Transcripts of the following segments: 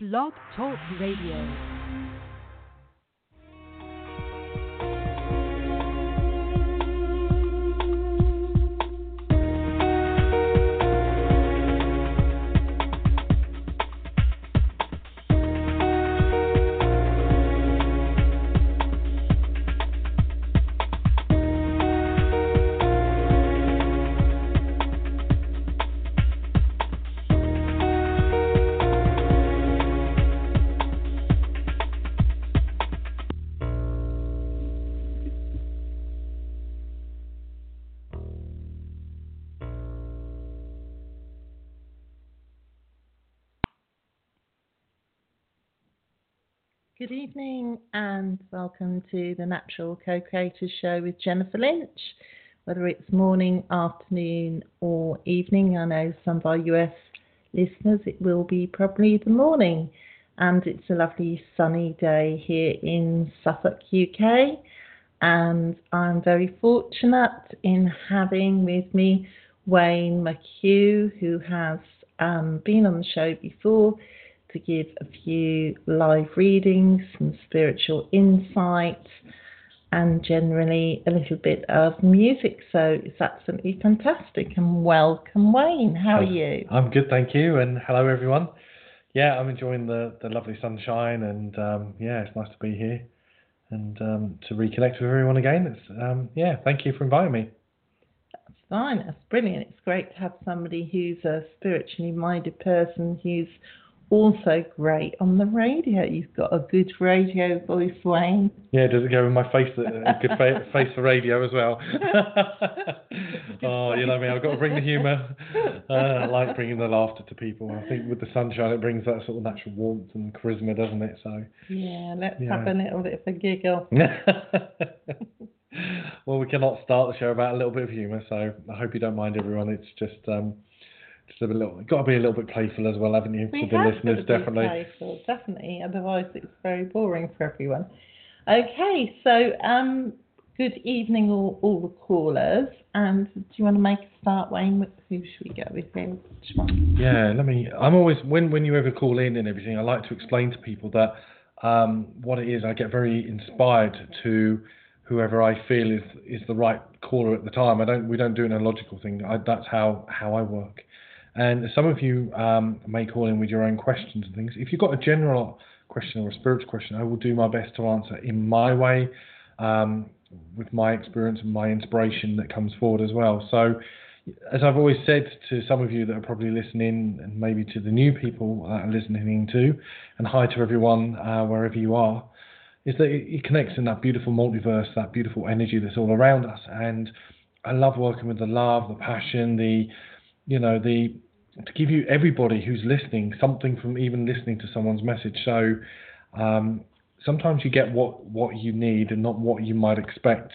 Blog Talk Radio. Evening and welcome to the Natural Co Creators Show with Jennifer Lynch. Whether it's morning, afternoon, or evening, I know some of our US listeners it will be probably the morning. And it's a lovely sunny day here in Suffolk, UK. And I'm very fortunate in having with me Wayne McHugh, who has um, been on the show before to give a few live readings, some spiritual insights, and generally a little bit of music. So it's absolutely fantastic. And welcome, Wayne. How are you? I'm good, thank you. And hello, everyone. Yeah, I'm enjoying the, the lovely sunshine, and um, yeah, it's nice to be here and um, to reconnect with everyone again. It's um, yeah, thank you for inviting me. That's fine. That's brilliant. It's great to have somebody who's a spiritually minded person who's also great on the radio. You've got a good radio voice, Wayne. Yeah, does it go with my face? A good fa- face for radio as well. oh, you know me. I've got to bring the humour. Uh, I like bringing the laughter to people. I think with the sunshine, it brings that sort of natural warmth and charisma, doesn't it? So. Yeah, let's yeah. have a little bit of a giggle. well, we cannot start the show about a little bit of humour, so I hope you don't mind, everyone. It's just. Um, just a little, got to be a little bit playful as well, haven't you, we for the listeners? definitely. Playful, definitely. Otherwise, it's very boring for everyone. Okay, so um, good evening, all, all the callers. And do you want to make a start, Wayne? Who should we go with? Yeah, let me. I'm always when when you ever call in and everything, I like to explain to people that um, what it is. I get very inspired to whoever I feel is is the right caller at the time. I don't we don't do an illogical thing. I, that's how how I work. And some of you um, may call in with your own questions and things. If you've got a general question or a spiritual question, I will do my best to answer in my way, um, with my experience and my inspiration that comes forward as well. So, as I've always said to some of you that are probably listening, and maybe to the new people that are listening to, and hi to everyone uh, wherever you are, is that it connects in that beautiful multiverse, that beautiful energy that's all around us. And I love working with the love, the passion, the you know the to give you everybody who's listening something from even listening to someone's message. So um, sometimes you get what what you need and not what you might expect.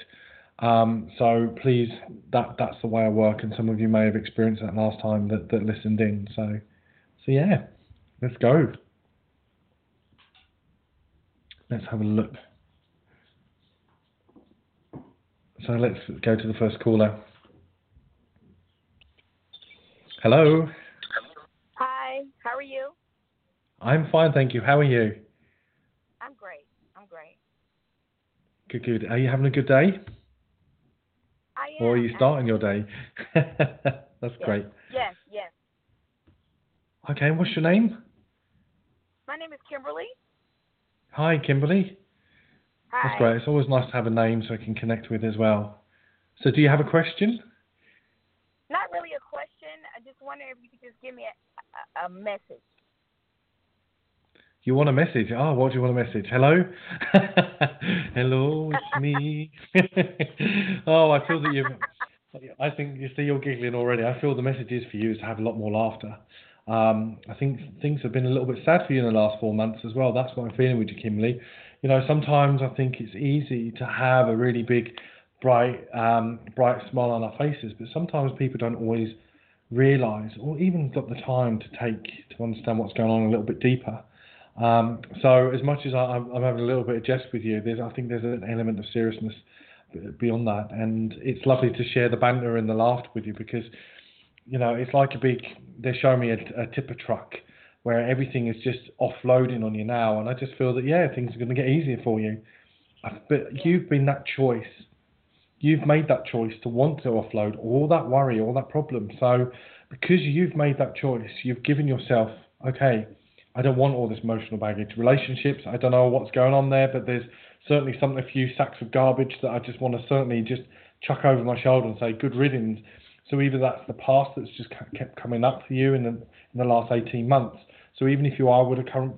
Um, so please, that that's the way I work, and some of you may have experienced that last time that, that listened in. So, so yeah, let's go. Let's have a look. So let's go to the first caller. Hello. Hi, how are you? I'm fine, thank you. How are you? I'm great. I'm great. Good, good. Are you having a good day? I am. Or are you starting your day? That's yes. great. Yes, yes. Okay, what's your name? My name is Kimberly. Hi, Kimberly. Hi. That's great. It's always nice to have a name so I can connect with as well. So, do you have a question? Not really a question. I wonder if you could just give me a, a, message. You want a message? Oh, what do you want a message? Hello? Hello, it's me. oh, I feel that you've. I think you see you're giggling already. I feel the message is for you is to have a lot more laughter. Um, I think things have been a little bit sad for you in the last four months as well. That's what I'm feeling with you, Kimberly. You know, sometimes I think it's easy to have a really big, bright, um, bright smile on our faces, but sometimes people don't always realize or even got the time to take to understand what's going on a little bit deeper. Um, so as much as I, am having a little bit of jest with you, there's I think there's an element of seriousness beyond that, and it's lovely to share the banter and the laughter with you because you know it's like a big. They're showing me a, a tipper truck where everything is just offloading on you now. And I just feel that yeah, things are going to get easier for you. But you've been that choice. You've made that choice to want to offload all that worry, all that problem. So because you've made that choice, you've given yourself, okay, I don't want all this emotional baggage. Relationships, I don't know what's going on there, but there's certainly something, a few sacks of garbage that I just want to certainly just chuck over my shoulder and say good riddance. So either that's the past that's just kept coming up for you in the in the last 18 months. So even if you are with a current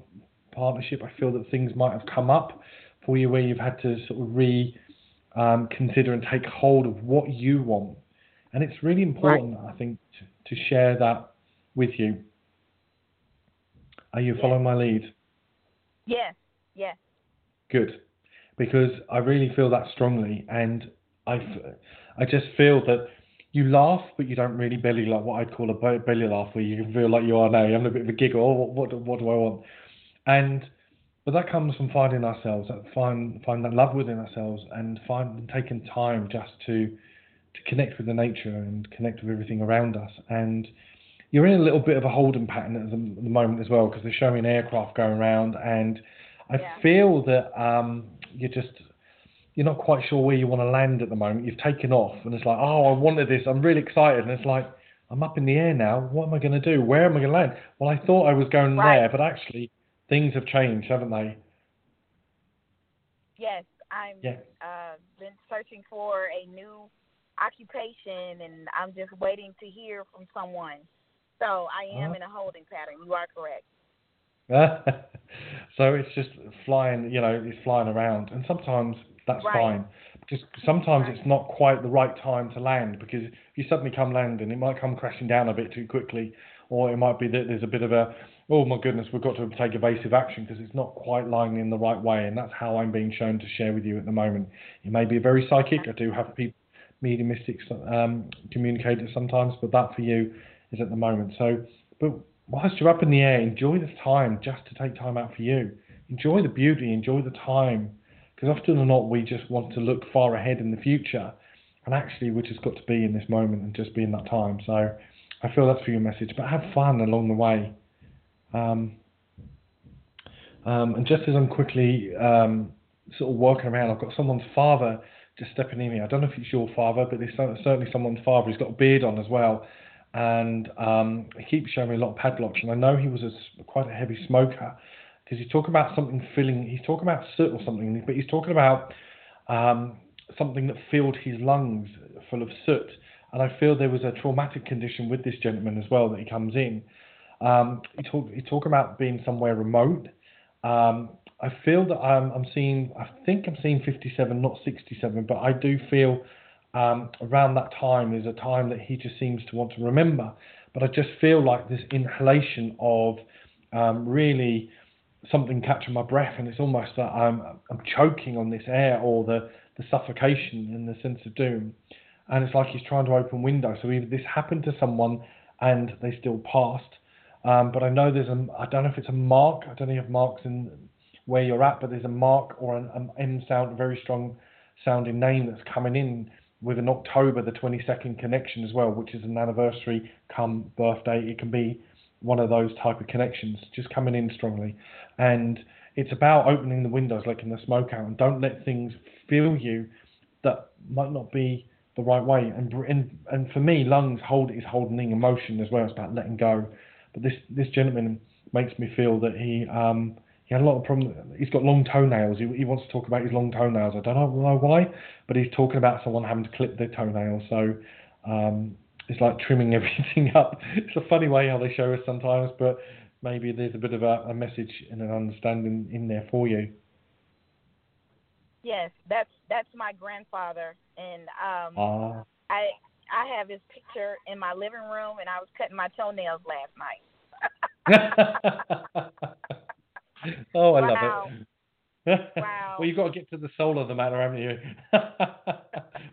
partnership, I feel that things might have come up for you where you've had to sort of re um, consider and take hold of what you want. And it's really important, right. I think, to, to share that with you. Are you following my lead? Yes, yes. Good, because I really feel that strongly, and I, I just feel that you laugh, but you don't really belly like what I'd call a belly laugh, where you feel like you are now. You're having a bit of a giggle. Oh, what, what, what do I want? And but that comes from finding ourselves, find find that love within ourselves, and find taking time just to to connect with the nature and connect with everything around us. And you're in a little bit of a holding pattern at the, the moment as well because they're showing an aircraft going around, and I yeah. feel that um, you're just you're not quite sure where you want to land at the moment. You've taken off, and it's like, oh, I wanted this. I'm really excited, and it's like, I'm up in the air now. What am I going to do? Where am I going to land? Well, I thought I was going right. there, but actually, things have changed, haven't they? Yes, I'm. Yeah. Uh, been searching for a new occupation, and I'm just waiting to hear from someone. So I am uh-huh. in a holding pattern. You are correct. so it's just flying, you know, it's flying around, and sometimes that's right. fine. Because sometimes right. it's not quite the right time to land. Because if you suddenly come landing, it might come crashing down a bit too quickly, or it might be that there's a bit of a, oh my goodness, we've got to take evasive action because it's not quite lying in the right way, and that's how I'm being shown to share with you at the moment. You may be very psychic. I do have people, mediumistic um, communicators sometimes, but that for you is at the moment. So, but whilst you're up in the air, enjoy this time just to take time out for you. Enjoy the beauty, enjoy the time, because often or not we just want to look far ahead in the future, and actually we've just got to be in this moment and just be in that time. So, I feel that's for your message, but have fun along the way. Um, um, and just as I'm quickly um, sort of walking around, I've got someone's father just stepping in me. I don't know if it's your father, but there's certainly someone's father. He's got a beard on as well, and um, he keeps showing me a lot of padlocks. And I know he was a, quite a heavy smoker because he's talking about something filling. He's talking about soot or something, but he's talking about um, something that filled his lungs full of soot. And I feel there was a traumatic condition with this gentleman as well that he comes in. Um, he talk he talk about being somewhere remote. Um, I feel that I'm, I'm seeing, I think I'm seeing 57, not 67, but I do feel um, around that time is a time that he just seems to want to remember. But I just feel like this inhalation of um, really something catching my breath, and it's almost that I'm, I'm choking on this air or the, the suffocation and the sense of doom. And it's like he's trying to open windows. So either this happened to someone and they still passed, um, but I know there's a, I don't know if it's a mark, I don't know if marks in where you're at, but there's a mark or an, an M sound, a very strong sounding name that's coming in with an October the 22nd connection as well, which is an anniversary come birthday. It can be one of those type of connections just coming in strongly. And it's about opening the windows, letting the smoke out, and don't let things fill you that might not be the right way. And and, and for me, lungs hold is holding emotion as well. It's about letting go. But this this gentleman makes me feel that he um, he had a lot of problems. He's got long toenails. He, he wants to talk about his long toenails. I don't know why, but he's talking about someone having to clip their toenails. So um, it's like trimming everything up. It's a funny way how they show us sometimes, but maybe there's a bit of a, a message and an understanding in there for you. Yes, that's that's my grandfather, and um, ah. I I have his picture in my living room, and I was cutting my toenails last night. oh, I wow. love it. wow. well, you've got to get to the soul of the matter, haven't you?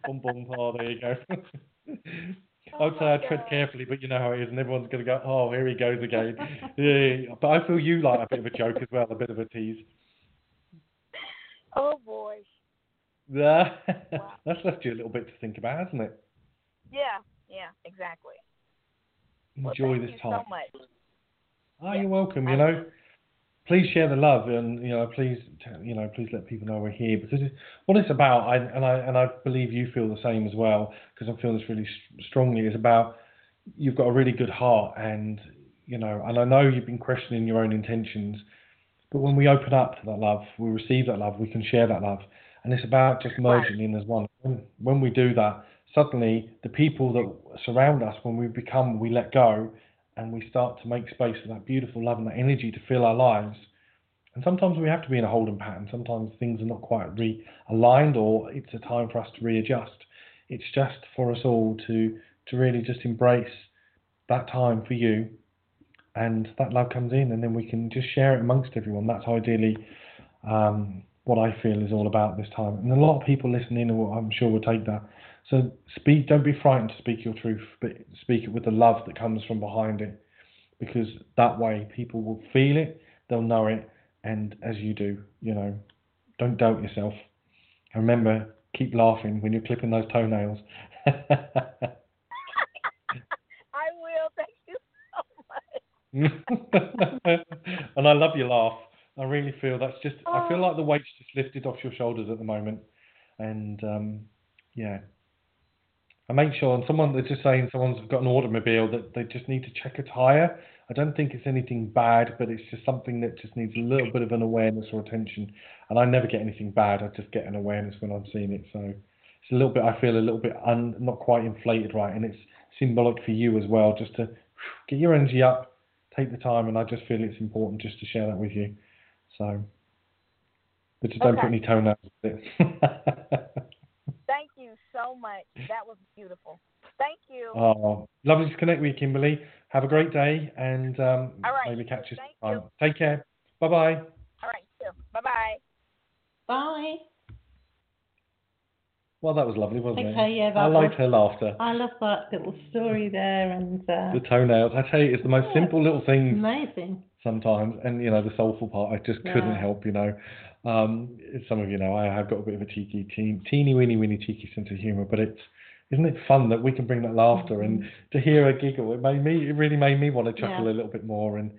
boom, boom. Oh, there you go. Oh I'd say I tread carefully, but you know how it is, and everyone's going to go, oh, here he goes again. yeah, but I feel you like a bit of a joke as well, a bit of a tease. Oh, boy. Yeah. Wow. That's left you a little bit to think about, hasn't it? Yeah, yeah, exactly. Enjoy well, this you time. so much. Oh, Yeah. you're welcome. You know, please share the love, and you know, please, you know, please let people know we're here because it's, what it's about, I, and I and I believe you feel the same as well because I'm feeling this really strongly. Is about you've got a really good heart, and you know, and I know you've been questioning your own intentions, but when we open up to that love, we receive that love, we can share that love, and it's about just merging in as one. When, when we do that, suddenly the people that surround us, when we become, we let go, and we start to make space for that beautiful love and that energy to fill our lives. And sometimes we have to be in a holding pattern. Sometimes things are not quite realigned, or it's a time for us to readjust. It's just for us all to to really just embrace that time for you, and that love comes in, and then we can just share it amongst everyone. That's ideally um, what I feel is all about this time. And a lot of people listening, I'm sure will take that. So speak. Don't be frightened to speak your truth, but speak it with the love that comes from behind it, because that way people will feel it, they'll know it, and as you do, you know, don't doubt yourself. And remember, keep laughing when you're clipping those toenails. I will. Thank you so much. and I love your laugh. I really feel that's just. I feel Oh. like the weight's just lifted off your shoulders at the moment, and um, yeah. I make sure, and someone that's just saying someone's got an automobile that they just need to check a tire. I don't think it's anything bad, but it's just something that just needs a little bit of an awareness or attention. And I never get anything bad. I just get an awareness when I'm seeing it. So it's a little bit. I feel a little bit un, not quite inflated, right? And it's symbolic for you as well, just to get your energy up, take the time, and I just feel it's important just to share that with you. So, but just don't put any toenails with it. Thank you so much. That was beautiful. Thank you. Oh, lovely to connect with you, Kimberly. Have a great day, and um, All right. maybe catch you Thank sometime. Take care. Bye bye. All right. Bye bye. Bye. Well, that was lovely, wasn't it? Okay, yeah, that I liked was- her laughter. I love that little story there, and uh, The toenails. I tell you, it's the most Yeah. simple little things amazing. sometimes, and you know the soulful part. I just couldn't help. You know, um, some of you know, I have got a bit of a cheeky, teen, teeny weeny weeny cheeky sense of humour, but it's isn't it fun that we can bring that laughter and to hear a giggle? It made me. It really made me want to chuckle Mm-hmm. Yeah. a little bit more, and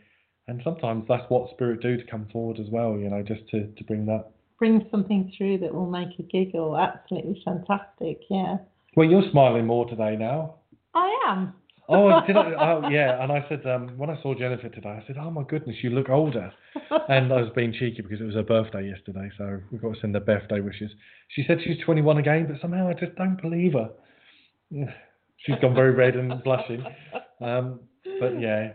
and sometimes that's what spirit do to come forward as well. You know, just to to bring that. Bring something through that will make you giggle. Absolutely fantastic. Yeah, Well, you're smiling more today now. I am. Oh, did I? Oh, yeah. And I said um, when I saw Jennifer today, I said, "Oh my goodness, you look older." And I was being cheeky because it was her birthday yesterday, so we've got to send her birthday wishes. She said she's 21 again, but somehow I just don't believe her. She's gone very red and blushing. Um, but yeah,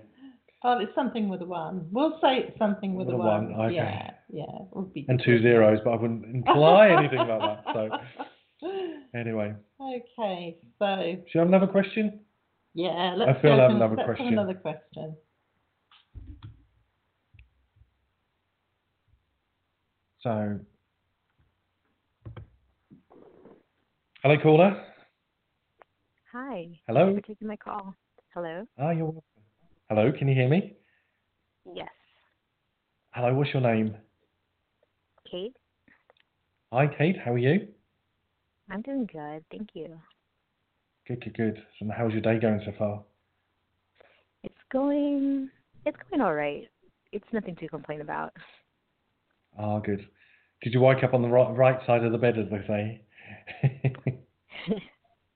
Oh, it's something with a one. We'll say it's something with, With a a one. one, okay. Yeah, yeah. it would be and two zeros, but I wouldn't imply anything about that. So anyway, Okay, so should I have another question? Yeah, let's feel go I have another let's have question. another question. So, hello, caller. Hi. Hello. Thanks for taking my call. Hello. Ah, you're welcome. Hello, can you hear me? Yes. Hello, what's your name? Kate. Hi, Kate. How are you? I'm doing good. Thank you. Good, good, good. So, how's your day going so far? It's going. It's going all right. It's nothing to complain about. Ah, good. Did you wake up on the right, right side of the bed, as they say?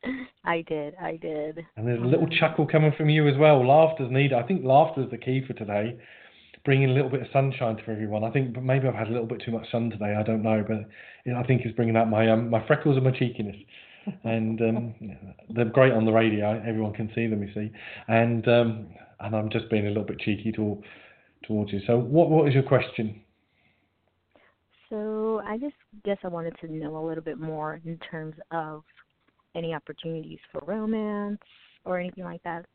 I did. I did. and there's a little chuckle coming from you as well. Laughter's needed. I think laughter's the key for today. Bringing a little bit of sunshine to everyone. I think maybe I've had a little bit too much sun today. I don't know, but I think it's bringing out my um, my freckles and my cheekiness. And um, they're great on the radio. Everyone can see them, you see. And um, and I'm just being a little bit cheeky to, towards you. So, what what is your question? So I just guess I wanted to know a little bit more in terms of any opportunities for romance or anything like that.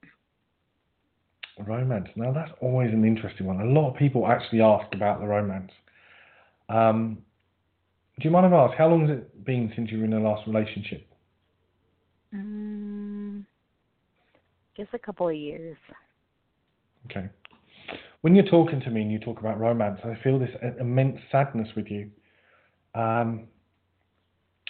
Romance. Now that's always an interesting one. A lot of people actually ask about the romance. Um, do you mind if I ask how long has it been since you were in the last relationship? Mm, just a couple of years. Okay. When you're talking to me and you talk about romance, I feel this immense sadness with you. Um,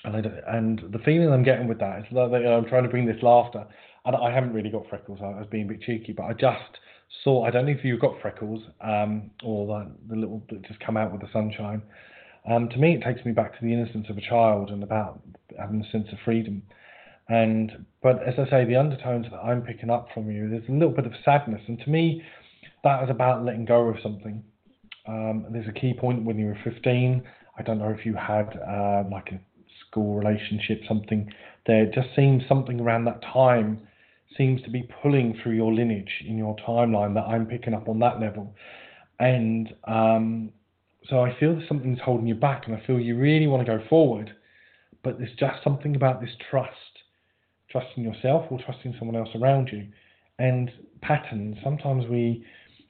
and, I, and the feeling I'm getting with that is that I'm trying to bring this laughter. And I haven't really got freckles. I was being a bit cheeky, but I just saw. I don't know if you've got freckles um, or the, the little that just come out with the sunshine. Um, to me, it takes me back to the innocence of a child and about having a sense of freedom. And but as I say, the undertones that I'm picking up from you, there's a little bit of sadness, and to me, that is about letting go of something. Um, there's a key point when you were 15. I don't know if you had uh, like a school relationship, something there. Just seems something around that time seems to be pulling through your lineage in your timeline that I'm picking up on that level. And um, so I feel something's holding you back, and I feel you really want to go forward, but there's just something about this trust trusting yourself or trusting someone else around you. And patterns, sometimes we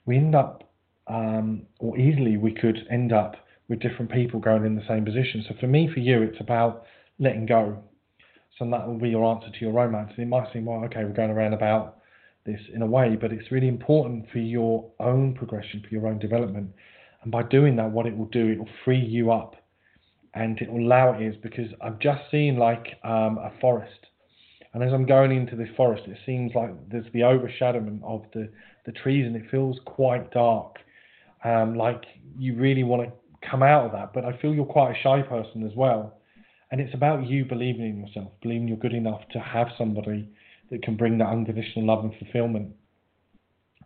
we end up, um, or easily we could end up with different people going in the same position. So for me, for you, it's about letting go. So that will be your answer to your romance. And it might seem, well, okay, we're going around about this in a way, but it's really important for your own progression, for your own development. And by doing that, what it will do, it will free you up and it will allow it is because I'm just seeing like um, a forest and as I'm going into this forest, it seems like there's the overshadowing of the, the trees, and it feels quite dark. Um, like you really want to come out of that, but I feel you're quite a shy person as well. And it's about you believing in yourself, believing you're good enough to have somebody that can bring that unconditional love and fulfillment.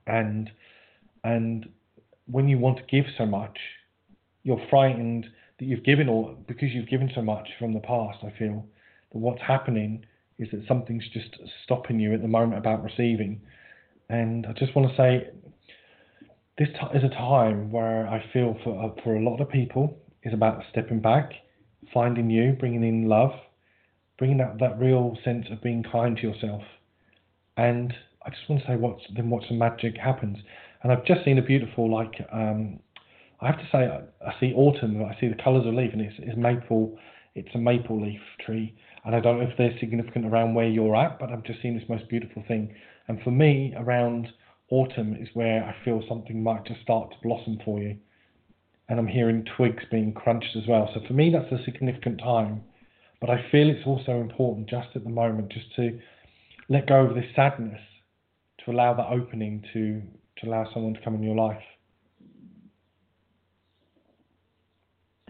And and when you want to give so much, you're frightened that you've given all because you've given so much from the past. I feel that what's happening is that something's just stopping you at the moment about receiving. And I just want to say, this is a time where I feel for uh, for a lot of people is about stepping back, finding you, bringing in love, bringing that that real sense of being kind to yourself. And I just want to say, what's then what's the magic happens. And I've just seen a beautiful like um, I have to say I, I see autumn. I see the colours of leaf, and it's, it's maple. It's a maple leaf tree, and I don't know if they're significant around where you're at, but I've just seen this most beautiful thing. And for me, around autumn is where I feel something might just start to blossom for you. And I'm hearing twigs being crunched as well. So for me, that's a significant time. But I feel it's also important just at the moment just to let go of this sadness to allow that opening to, to allow someone to come in your life.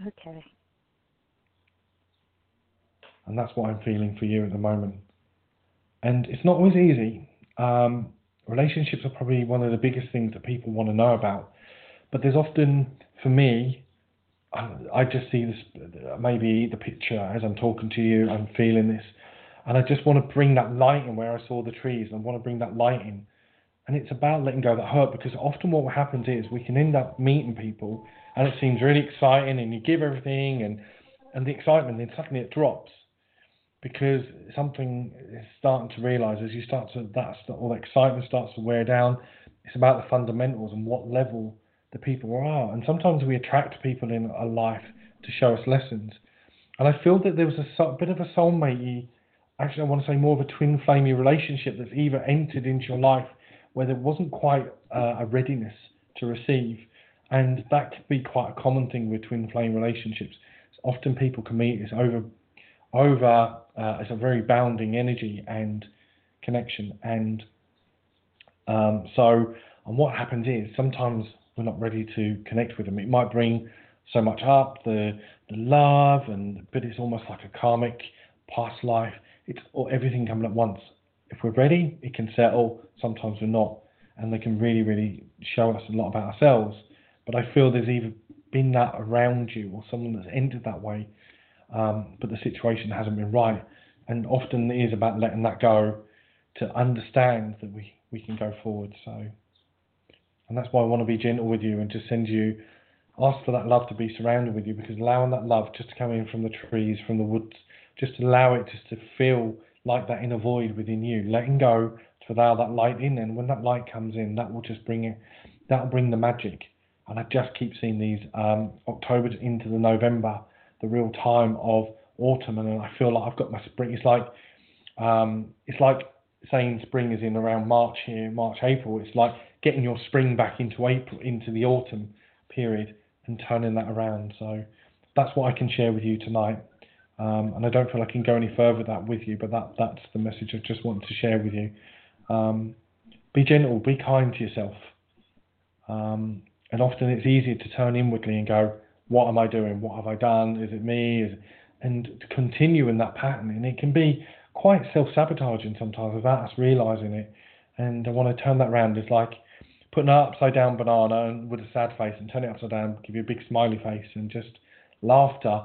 Okay. And that's what I'm feeling for you at the moment. And it's not always easy. Um, relationships are probably one of the biggest things that people want to know about. But there's often, for me, I, I just see this, maybe the picture as I'm talking to you, I'm feeling this. And I just want to bring that light in where I saw the trees. I want to bring that light in. And it's about letting go of that hurt because often what happens is we can end up meeting people and it seems really exciting and you give everything and, and the excitement, then suddenly it drops because something is starting to realise as you start to that's all the excitement starts to wear down. It's about the fundamentals and what level the people are. And sometimes we attract people in our life to show us lessons. And I feel that there was a, bit of a soulmate actually I want to say more of a twin flamey relationship that's either entered into your life where there wasn't quite uh, a readiness to receive. And that could be quite a common thing with twin flame relationships. Often people can meet this over over uh, it's a very bounding energy and connection. And um, so, and what happens is sometimes we're not ready to connect with them. It might bring so much up the the love, and but it's almost like a karmic past life. It's or everything coming at once. If we're ready, it can settle. Sometimes we're not, and they can really, really show us a lot about ourselves. But I feel there's either been that around you or someone that's entered that way um, but the situation hasn't been right. And often it is about letting that go to understand that we, we can go forward. So, and that's why I want to be gentle with you and just send you, ask for that love to be surrounded with you because allowing that love just to come in from the trees, from the woods, just allow it just to feel like that inner void within you, letting go to allow that light in. And when that light comes in, that will just bring it, that will bring the magic. And I just keep seeing these um, October into the November the real time of autumn, and I feel like I've got my spring. It's like um, it's like saying spring is in around March here, March April. It's like getting your spring back into April, into the autumn period, and turning that around. So that's what I can share with you tonight. Um, and I don't feel I can go any further with that with you, but that that's the message I just want to share with you. Um, be gentle, be kind to yourself, Um, and often it's easier to turn inwardly and go, what am I doing? What have I done? Is it me? Is it... and to continue in that pattern. And it can be quite self-sabotaging sometimes without us realizing it. And I want to turn that around. It's like putting an upside down banana and with a sad face and turn it upside down, give you a big smiley face, and just laughter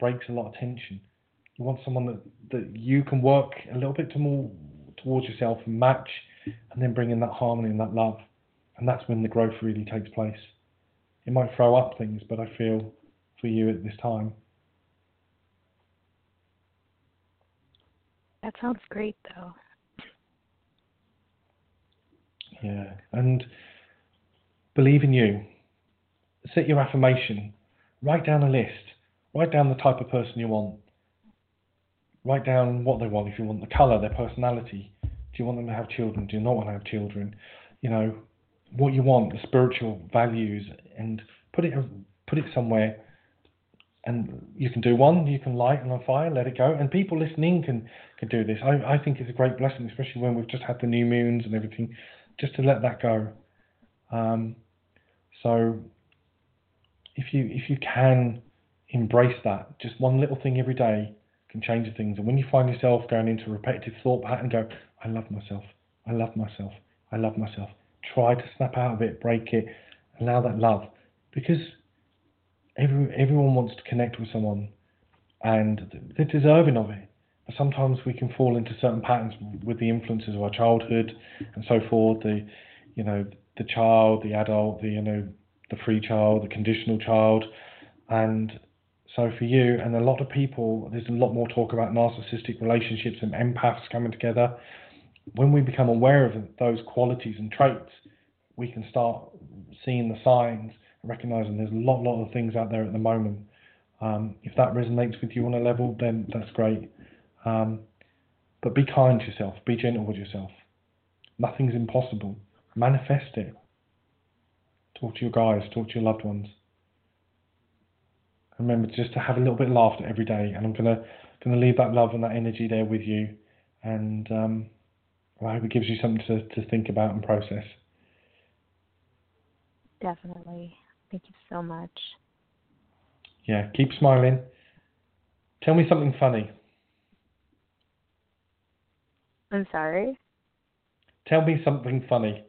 breaks a lot of tension. You want someone that, that you can work a little bit to more towards yourself and match, and then bring in that harmony and that love. And that's when the growth really takes place. It might throw up things, but I feel for you at this time. That sounds great, though. Yeah, and believe in you. Set your affirmation. Write down a list. Write down the type of person you want. Write down what they want. If you want the color, their personality. Do you want them to have children? Do you not want to have children? You know, what you want, the spiritual values, and put it put it somewhere. And you can do one. You can light on a fire, let it go. And people listening can can do this. I I think it's a great blessing, especially when we've just had the new moons and everything, just to let that go. Um, so if you if you can embrace that, just one little thing every day can change things. And when you find yourself going into a repetitive thought pattern, go, I love myself, I love myself, I love myself. Try to snap out of it, break it, allow that love, because every everyone wants to connect with someone, and they're deserving of it. But sometimes we can fall into certain patterns with the influences of our childhood and so forth. The you know the child, the adult, the you know the free child, the conditional child, and so for you and a lot of people, there's a lot more talk about narcissistic relationships and empaths coming together. When we become aware of those qualities and traits, we can start seeing the signs, recognizing there's a lot, lot of things out there at the moment. Um, if that resonates with you on a level, then that's great. Um, but be kind to yourself, be gentle with yourself. Nothing's impossible. Manifest it. Talk to your guys, talk to your loved ones. Remember just to have a little bit of laughter every day, and I'm gonna gonna leave that love and that energy there with you, and um, I hope it gives you something to, to think about and process. Definitely. Thank you so much. Yeah, keep smiling. Tell me something funny. I'm sorry. Tell me something funny.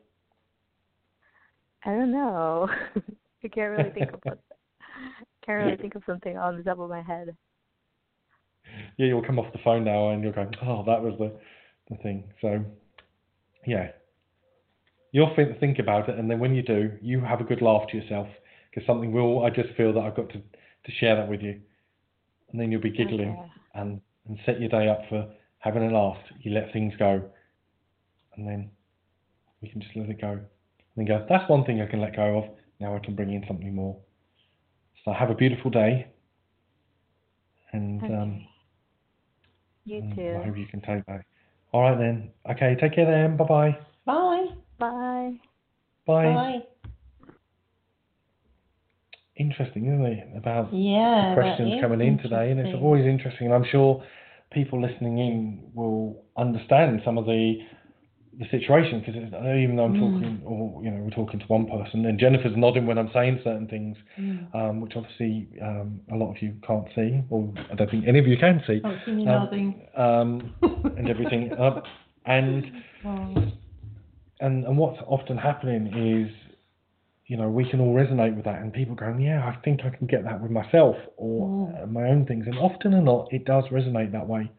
I don't know. I can't really think of what can't really think of something on the top of my head. Yeah, you'll come off the phone now and you'll go, oh, that was the, the thing. So, yeah. You'll think, think about it, and then when you do, you have a good laugh to yourself because something will. I just feel that I've got to, to share that with you. And then you'll be giggling Okay. and, and set your day up for having a laugh. You let things go, and then we can just let it go. And then go, that's one thing I can let go of. Now I can bring in something more. So have a beautiful day. And Okay. um, You too. I hope you can take that. All right then. Okay, take care then. Bye-bye. Bye. Bye. Bye. Bye. Interesting, isn't it? About Yeah. the questions coming in today, and it's interesting. always interesting. And I'm sure people listening in will understand some of the the situation because even though I'm Mm. talking, or you know, we're talking to one person, and Jennifer's nodding when I'm saying certain things, Mm. um, which obviously um, a lot of you can't see, or I don't think any of you can see, Oh, see me Um, nodding. um, and everything. Uh, and Oh. and and what's often happening is you know we can all resonate with that and people going yeah i think i can get that with myself or Mm. uh, my own things and often or not it does resonate that way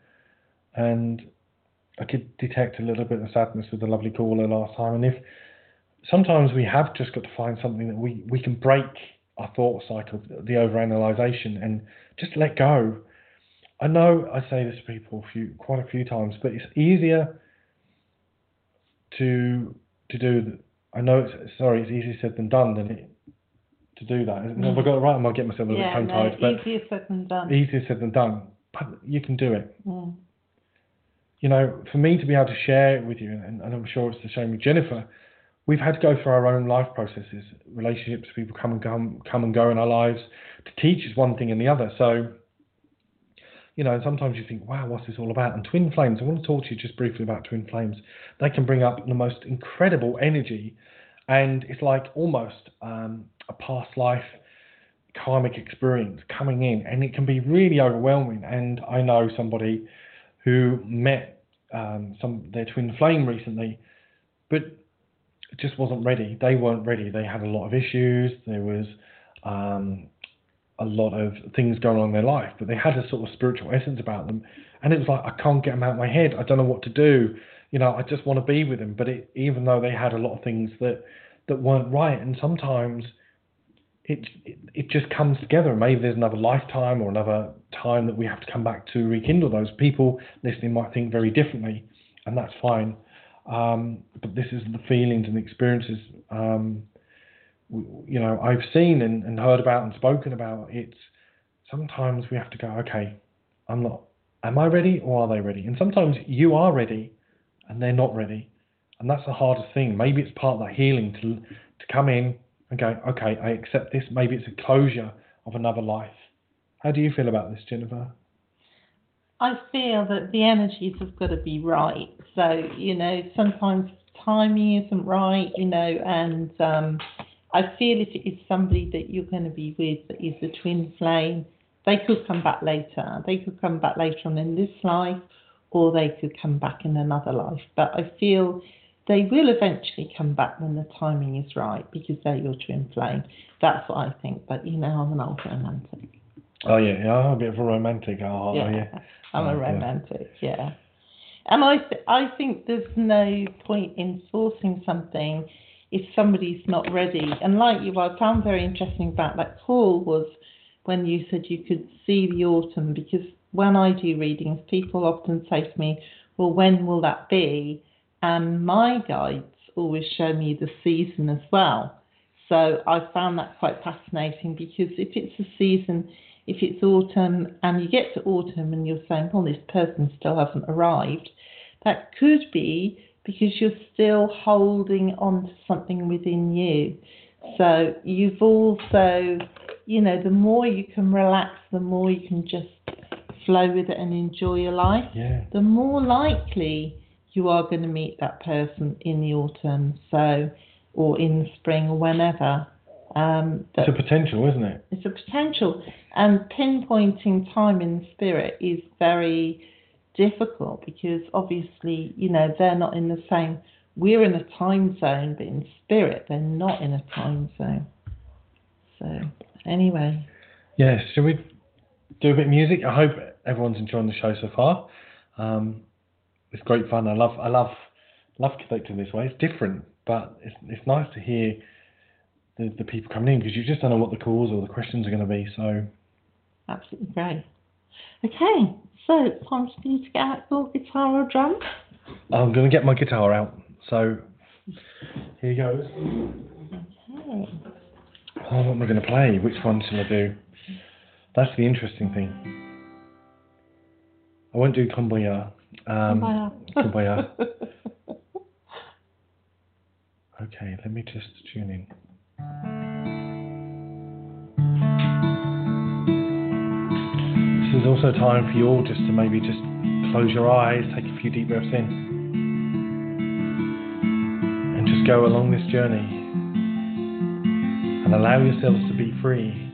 and i could detect a little bit of sadness with the lovely caller last time and if sometimes we have just got to find something that we we can break our thought cycle the overanalyzation and just let go i know i say this to people a few quite a few times but it's easier to to do. I know it's sorry, it's easier said than done than it to do that. Have I got it right? I might get myself a little yeah, bit no, tongue tied, but easier said than done. easier said than done. But you can do it. Mm. You know, for me to be able to share it with you, and, and I'm sure it's the same with Jennifer. We've had to go through our own life processes, relationships, people come and come, come and go in our lives. To teach is one thing and the other. So, you know, sometimes you think, wow, what's this all about? And twin flames, I want to talk to you just briefly about twin flames. They can bring up the most incredible energy and it's like almost um, a past life karmic experience coming in, and it can be really overwhelming. And I know somebody who met um, some their twin flame recently, but just wasn't ready. They weren't ready. They had a lot of issues. There was um, a lot of things going on in their life, but they had a sort of spiritual essence about them. And it was like, I can't get them out of my head. I don't know what to do. You know, I just want to be with them. But it, even though they had a lot of things that, that weren't right, and sometimes it, it, just comes together. Maybe there's another lifetime or another time that we have to come back to rekindle those. People listening might think very differently, and that's fine. Um, but this is the feelings and experiences, um, you know, I've seen and, and heard about and spoken about. It's sometimes we have to go, okay, I'm not. Am I ready or are they ready? And sometimes you are ready, and they're not ready, and that's the hardest thing. Maybe it's part of that healing to to come in and go, okay, I accept this. Maybe it's a closure of another life. How do you feel about this, Jennifer? I feel that the energies have got to be right. So, you know, sometimes timing isn't right, you know, and um, I feel if it is somebody that you're going to be with that is a twin flame, they could come back later. They could come back later on in this life, or they could come back in another life. But I feel they will eventually come back when the timing is right because they're your twin flame. That's what I think. But you know, I'm an old romantic. Oh yeah, yeah, I'm a bit of a romantic. Oh, oh yeah, yeah. I'm Oh, a romantic. Yeah. And I th- I think there's no point in forcing something if somebody's not ready. And like you, I found very interesting about that call was when you said you could see the autumn because when I do readings, people often say to me, "Well, when will that be?" And my guides always show me the season as well. So I found that quite fascinating because if it's a season, if it's autumn and you get to autumn and you're saying, well, this person still hasn't arrived, that could be because you're still holding on to something within you. So you've also, you know, the more you can relax, the more you can just flow with it and enjoy your life, Yeah. the more likely you are going to meet that person in the autumn, so or in the spring or whenever. Um, It's a potential, isn't it? it's a potential, and pinpointing time in spirit is very difficult because obviously, you know, they're not in the same. We're in a time zone, but in spirit, they're not in a time zone. So, anyway, Yes. Shall we do a bit of music? I hope everyone's enjoying the show so far. Um, it's great fun. I love, I love, love connecting this way. It's different, but it's it's nice to hear the, the people coming in because you just don't know what the calls or the questions are going to be. So absolutely great. Okay, so it's time for you to get out your guitar or drum. I'm going to get my guitar out. So here goes. Okay. Oh, what am I going to play? Which one shall I do? That's the interesting thing. I won't do Kumbaya. Um, Kumbaya. Okay, let me just tune in. This is also time for you all just to maybe just close your eyes, take a few deep breaths in, and just go along this journey and allow yourselves to be free.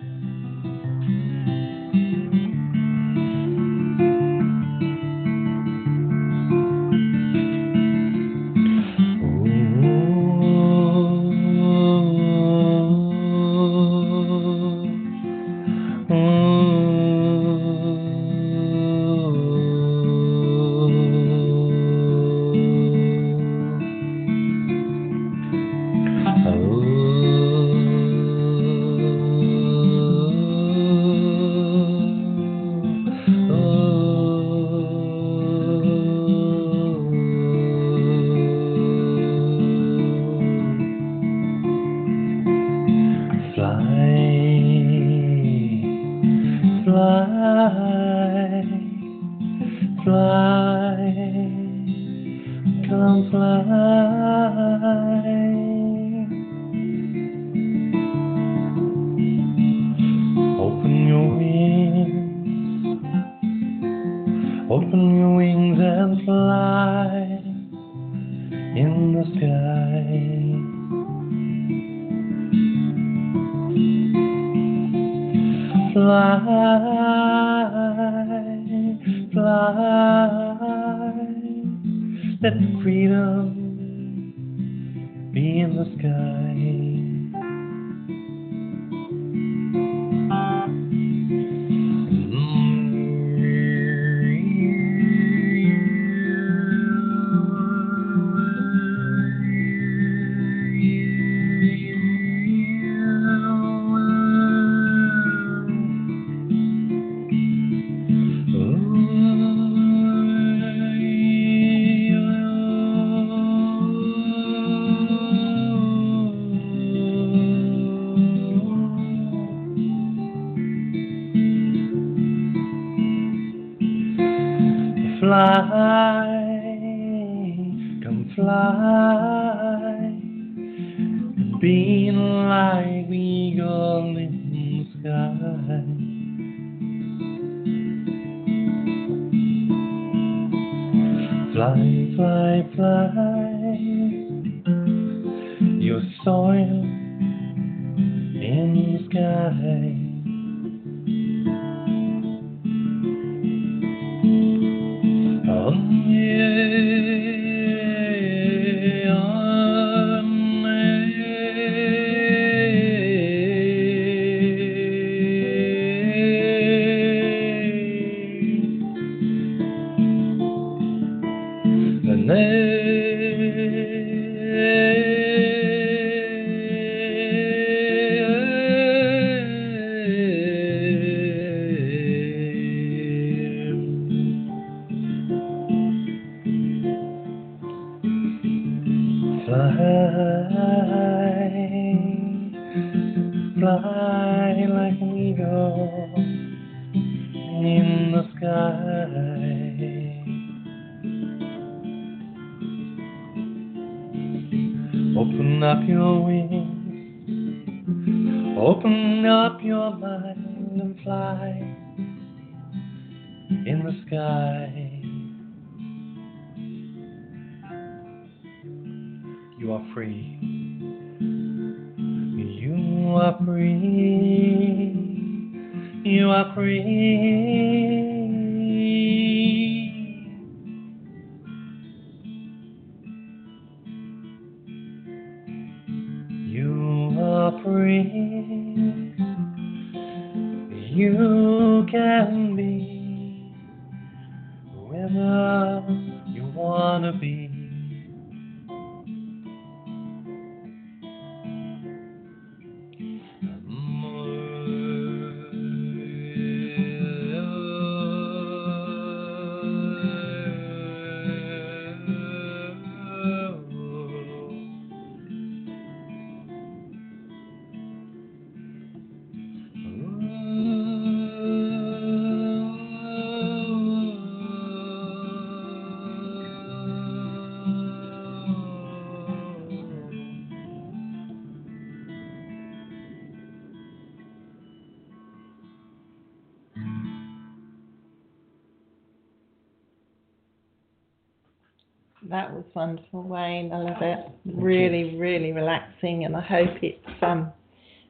That was wonderful, Wayne. I love it. Really, really relaxing, and I hope it um,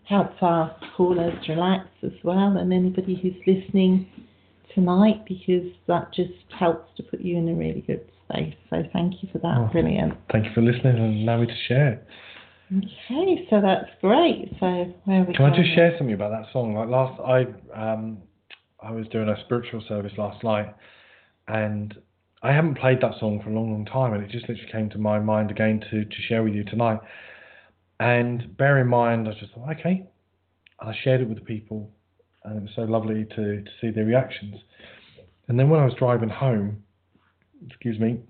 helps our callers relax as well, and anybody who's listening tonight, because that just helps to put you in a really good space. So thank you for that. Oh. Brilliant. Thank you for listening and allow me to share. Okay, so that's great. So where are we Can I just share something about that song? Like last, I um, I was doing a spiritual service last night, and I haven't played that song for a long, long time, and it just literally came to my mind again to to share with you tonight. And bear in mind, I just thought, okay, and I shared it with the people, and it was so lovely to to see their reactions. And then when I was driving home, excuse me,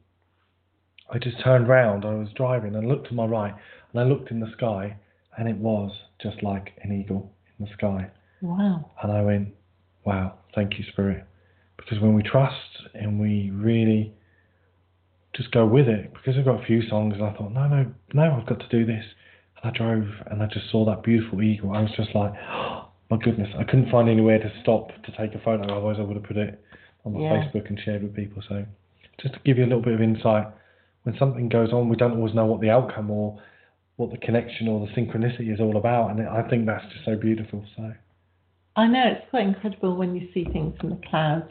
I just turned round. I was driving and looked to my right, and I looked in the sky, and it was just like an eagle in the sky. Wow. And I went, wow, thank you, Spirit. Because when we trust and we really just go with it, because I've got a few songs, and I thought, no, no, no, I've got to do this. And I drove and I just saw that beautiful eagle. I was just like, oh, my goodness, I couldn't find anywhere to stop to take a photo, otherwise I would have put it on my Yeah. Facebook and shared with people. So just to give you a little bit of insight, when something goes on, we don't always know what the outcome or what the connection or the synchronicity is all about. And I think that's just so beautiful. So I know it's quite incredible when you see things in the clouds.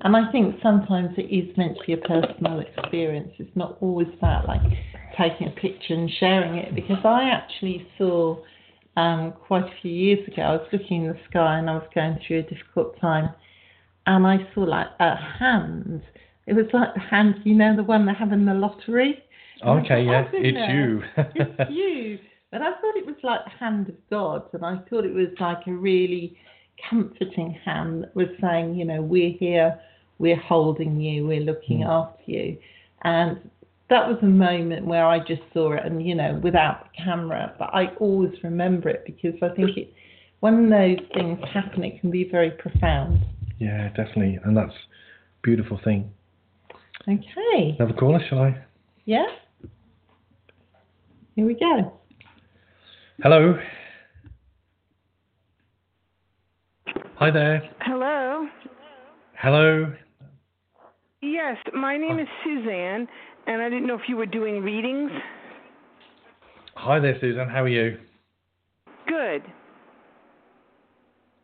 And I think sometimes it is meant to be a personal experience. It's not always about like taking a picture and sharing it because I actually saw um, quite a few years ago, I was looking in the sky and I was going through a difficult time and I saw like a hand. It was like the hand, you know, the one they have in the lottery. Okay, yeah, "Oh, it's you. it's you. But I thought it was like the hand of God, and I thought it was like a really comforting hand that was saying, you know, we're here, we're holding you, we're looking Mm. after you. And that was a moment where I just saw it, and you know, without the camera, but I always remember it because I think it, when those things happen, it can be very profound. Yeah, definitely, and that's a beautiful thing. Okay, Another caller, shall I? yeah. Here we go. Hello. Hi there. Hello. Hello. Yes, my name is Suzanne, and I didn't know if you were doing readings. Hi there, Susan. How are you? Good.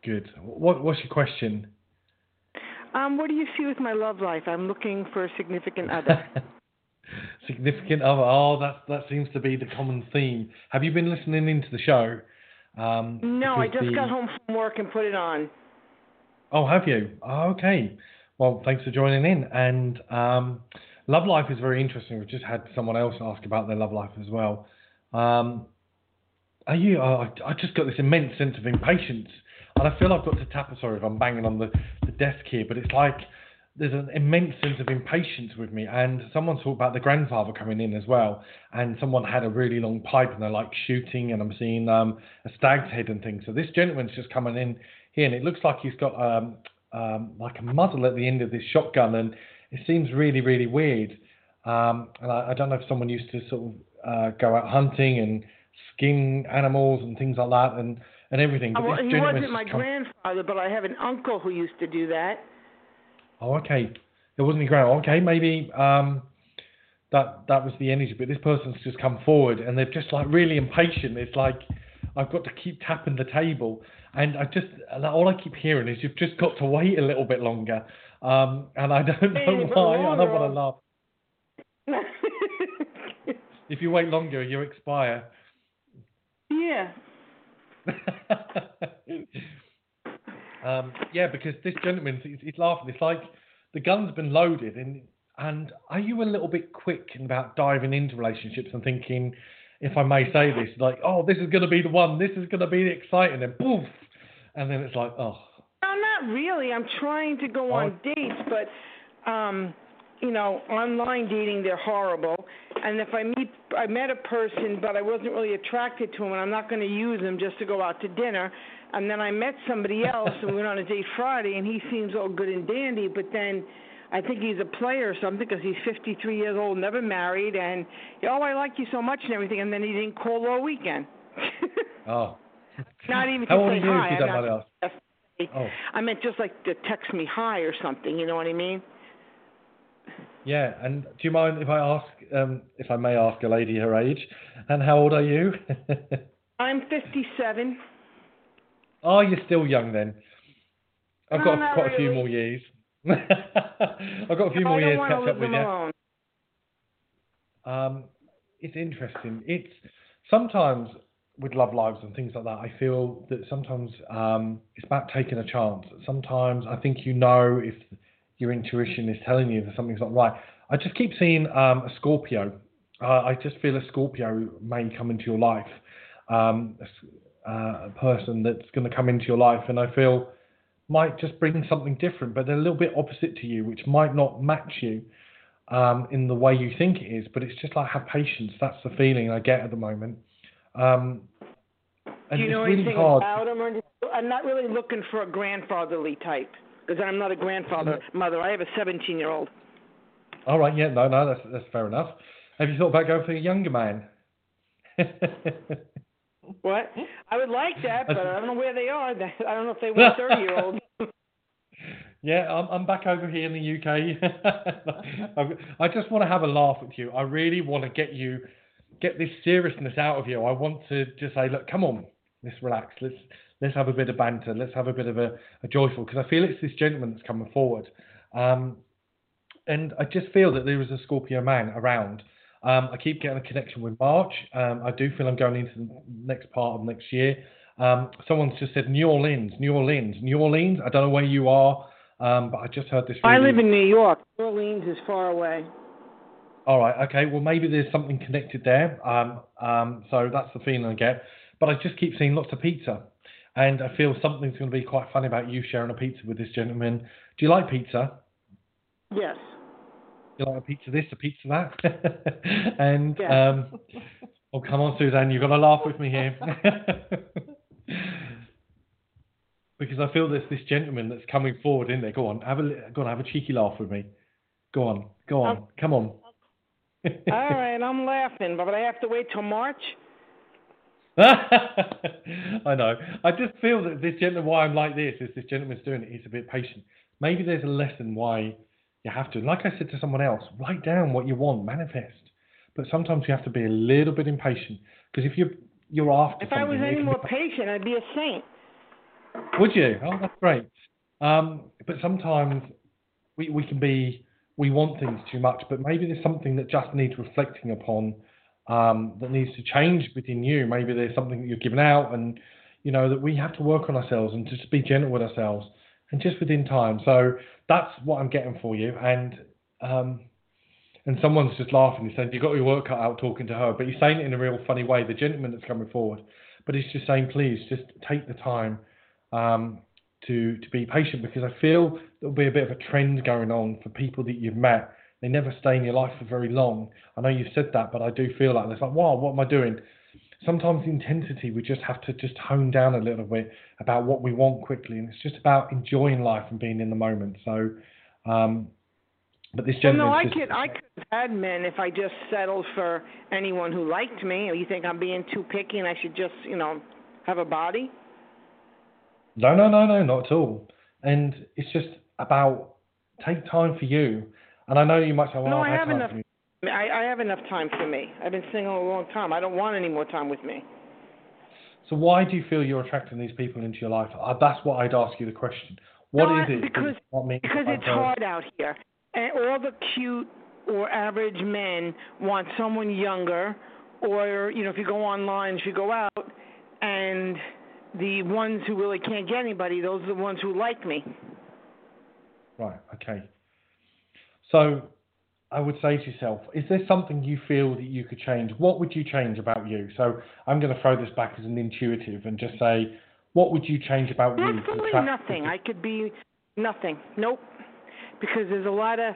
Good. What What's your question? Um, what do you see with my love life? I'm looking for a significant other. Significant other. Oh, that that seems to be the common theme. Have you been listening into the show? Um, no, I just the- got home from work and put it on. Oh, have you? Oh, okay. Well, thanks for joining in. And um, love life is very interesting. We've just had someone else ask about their love life as well. Um, are you? Uh, I just got this immense sense of impatience, and I feel I've got to tap. Sorry if I'm banging on the, the desk here, but it's like there's an immense sense of impatience with me. And someone talked about the grandfather coming in as well, and someone had a really long pipe and they're like shooting, and I'm seeing um, a stag's head and things. So this gentleman's just coming in here, and it looks like he's got um, um, like a muzzle at the end of this shotgun, and it seems really, really weird. Um, and I, I don't know if someone used to sort of uh, go out hunting and skin animals and things like that, and and everything. But well, he wasn't my grandfather, but I have an uncle who used to do that. Oh, okay. It wasn't your grandma. Okay, maybe um, that that was the energy. But this person's just come forward, and they're just like really impatient. It's like I've got to keep tapping the table, and I just all I keep hearing is you've just got to wait a little bit longer. Um, and I don't know why. I don't want to laugh. If you wait longer, you expire. yeah. um, yeah, because this gentleman, he's, he's laughing. It's like the gun's been loaded, and and are you a little bit quick about diving into relationships and thinking, if I may say this, like, oh, this is going to be the one, this is going to be exciting, and poof, and then it's like, oh, No, not really. I'm trying to go on dates, but um, you know, online dating they're horrible. And if I meet, I met a person, but I wasn't really attracted to him, and I'm not going to use him just to go out to dinner. And then I met somebody else, and we went on a date Friday, and he seems all good and dandy, but then. I think he's a player or something because he's 53 years old, never married, and oh, I like you so much and everything, and then he didn't call all weekend. oh. Not even to old say hi. if you I'm don't not- Oh, I meant just like to text me hi or something. You know what I mean? yeah. And do you mind if I ask, um, if I may ask a lady her age, and how old are you? I'm 57. oh, you're still young then. I've No, got quite a few more years. I've got a few No, more years to catch up with you. alone. Um, it's interesting. It's sometimes with love lives and things like that. I feel that sometimes um, it's about taking a chance. Sometimes I think you know if your intuition is telling you that something's not right. I just keep seeing um, a Scorpio. Uh, I just feel a Scorpio may come into your life. Um, a, uh, a person that's going to come into your life, and I feel might just bring something different, but they're a little bit opposite to you, which might not match you um, in the way you think it is. But it's just like have patience. That's the feeling I get at the moment. Um, Do you know really anything hard. about him? Or? I'm not really looking for a grandfatherly type because I'm not a grandfather mother. I have a 17 year old. All right, yeah, no, no, that's that's fair enough. Have you thought about going for a younger man? What? I would like that, but I don't know where they are. I don't know if they want 30 year olds. yeah, I'm I'm back over here in the UK. I just want to have a laugh with you. I really want to get you get this seriousness out of you. I want to just say, look, come on, let's relax. Let's let's have a bit of banter, let's have a bit of a, a joyful, because I feel it's this gentleman that's coming forward. Um, and I just feel that there is a Scorpio man around. Um, I keep getting a connection with March. Um, I do feel I'm going into the next part of next year. Um, someone's just said New Orleans, New Orleans, New Orleans. I don't know where you are, um, but I just heard this. Really... I live in New York. New Orleans is far away. All right. Okay. Well, maybe there's something connected there. Um, um, so that's the feeling I get. But I just keep seeing lots of pizza, and I feel something's going to be quite funny about you sharing a pizza with this gentleman. Do you like pizza? Yes. You like a pizza this, a pizza that, and um, oh come on, Suzanne, you've got to laugh with me here. because I feel there's this gentleman that's coming forward in there. Go on, have a go on, have a cheeky laugh with me. Go on, go on, come on. All right, I'm laughing, but I have to wait till March. I know. I just feel that this gentleman, why I'm like this, is this gentleman's doing it. He's a bit patient. Maybe there's a lesson why you have to. Like I said to someone else, write down what you want, manifest. But sometimes you have to be a little bit impatient because if you're you're after. If I was any more patient, I'd be a saint. Would you? Oh, that's great. Um, but sometimes we we can be we want things too much, but maybe there's something that just needs reflecting upon um, that needs to change within you. Maybe there's something that you're giving out, and you know that we have to work on ourselves and just be gentle with ourselves, and just within time. So that's what I'm getting for you, and um, and someone's just laughing and saying you've got your work cut out talking to her, but he's saying it in a real funny way. The gentleman that's coming forward, but he's just saying please just take the time. Um, to to be patient because I feel there'll be a bit of a trend going on for people that you've met. They never stay in your life for very long. I know you've said that, but I do feel like it's like, wow, what am I doing? Sometimes the intensity we just have to just hone down a little bit about what we want quickly, and it's just about enjoying life and being in the moment. So, um, but this well, no, I could I could have had men if I just settled for anyone who liked me. You think I'm being too picky and I should just you know have a body? No, no, no, no, not at all. And it's just about take time for you. And I know you might say, well, no, I have time enough. I, I have enough time for me. I've been single a long time. I don't want any more time with me. So why do you feel you're attracting these people into your life? Uh, that's what I'd ask you the question. What no, is it? Because, because it's hard out here. And all the cute or average men want someone younger, or you know, if you go online, if you go out, and the ones who really can't get anybody, those are the ones who like me. Right, okay. So I would say to yourself, is there something you feel that you could change? What would you change about you? So I'm going to throw this back as an intuitive and just say, what would you change about you? Absolutely nothing. I could be nothing. Nope. Because there's a lot of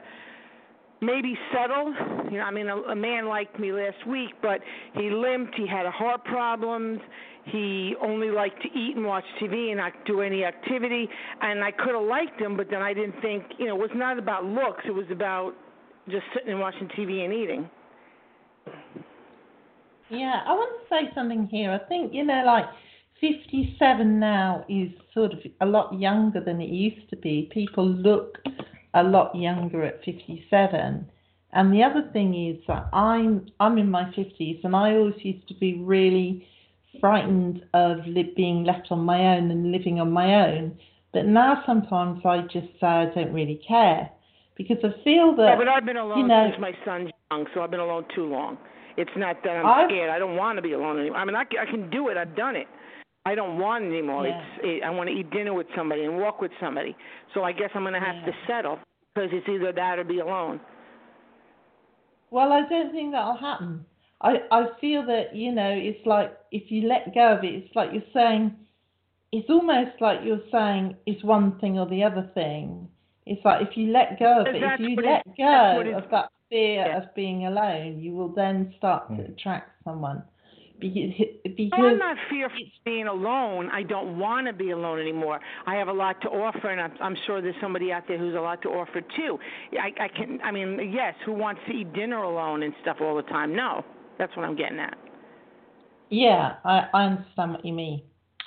maybe settle. You know, I mean, a, a man liked me last week, but he limped. He had a heart problems. He only liked to eat and watch TV and not do any activity. And I could have liked him, but then I didn't think, you know, it was not about looks. It was about just sitting and watching TV and eating. Yeah, I want to say something here. I think, you know, like 57 now is sort of a lot younger than it used to be. People look a lot younger at 57. And the other thing is that I'm I'm in my 50s and I always used to be really frightened of li- being left on my own and living on my own. But now sometimes I just say I don't really care because I feel that. Yeah, but I've been alone you know, since my son's young, so I've been alone too long. It's not that I'm I've, scared. I don't want to be alone anymore. I mean, I, I can do it. I've done it. I don't want it anymore. Yeah. It's it, I want to eat dinner with somebody and walk with somebody. So I guess I'm going to have yeah. to settle because it's either that or be alone. Well, I don't think that'll happen. I I feel that you know it's like if you let go of it, it's like you're saying, it's almost like you're saying it's one thing or the other thing. It's like if you let go of it, if you let go of that fear yeah. of being alone, you will then start to mm. attract someone. Because, because well, I'm not fearful of being alone. I don't want to be alone anymore. I have a lot to offer, and I'm, I'm sure there's somebody out there who's a lot to offer too. I, I can. I mean, yes. Who wants to eat dinner alone and stuff all the time? No, that's what I'm getting at. Yeah, I, I understand what you mean.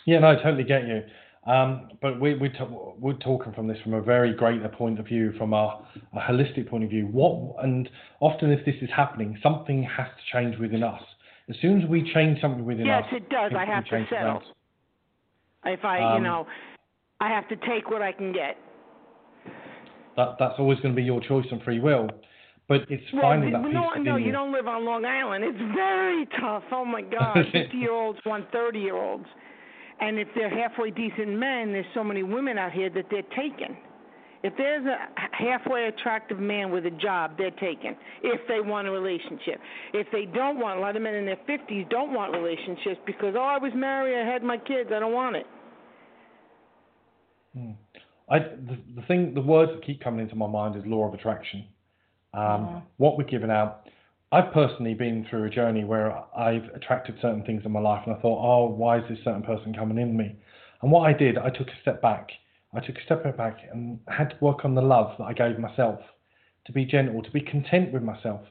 Yeah, no, I totally get you. Um, but we, we t- we're talking from this from a very greater point of view, from a, a holistic point of view. What and often if this is happening, something has to change within us. As soon as we change something within yes, us, yes, it does. I have to settle. If I, Um, you know, I have to take what I can get. That that's always going to be your choice and free will. But it's Well, finding that no, no, within no, you. you don't live on Long Island. It's very tough. Oh my God, fifty-year-olds want thirty-year-olds, and if they're halfway decent men, there's so many women out here that they're taken. If there's a halfway attractive man with a job, they're taken. If they want a relationship, if they don't want, a lot of men in their fifties don't want relationships because oh, I was married, I had my kids, I don't want it. Hmm. I the, the thing the words that keep coming into my mind is law of attraction. Um, What we're giving out. I've personally been through a journey where I've attracted certain things in my life, and I thought, oh, why is this certain person coming in me? And what I did, I took a step back. I took a step back and had to work on the love that I gave myself, to be gentle, to be content with myself.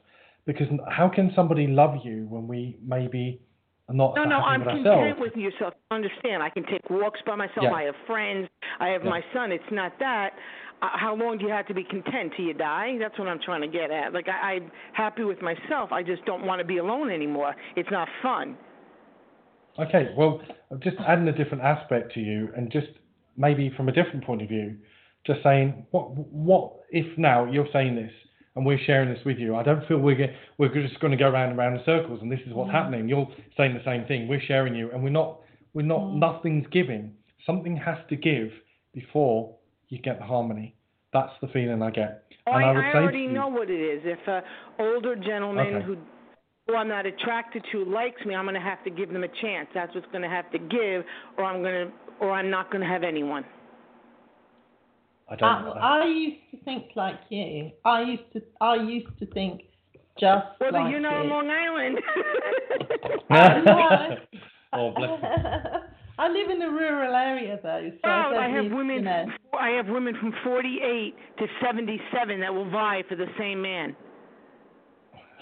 Because how can somebody love you when we maybe are not No, no, I'm with content with yourself. Understand? I can take walks by myself. Yeah. I have friends. I have Yeah. my son. It's not that. Uh, how long do you have to be content till you die? That's what I'm trying to get at. Like I, I'm happy with myself. I just don't want to be alone anymore. It's not fun. Okay, well, I've just adding a different aspect to you, and just maybe from a different point of view, just saying, what, what if now you're saying this and we're sharing this with you? I don't feel we're ge- we're just going to go round and round in circles, and this is what's happening. You're saying the same thing. We're sharing you, and we're not we're not nothing's giving. Something has to give before you get the harmony. That's the feeling I get. Oh, and I, I would I already you- know what it is. If an older gentleman Okay. who who I'm not attracted to likes me, I'm going to have to give them a chance. That's what's going to have to give, or I'm going to, or I'm not going to have anyone. I don't I, know. I used to think like you. I used to. I used to think just Whether like you're not on. Long Island. I oh, bless you. I live in a rural area though, so Well, oh, don't I have need- women. You know, I have women from 48 to 77 that will vie for the same man.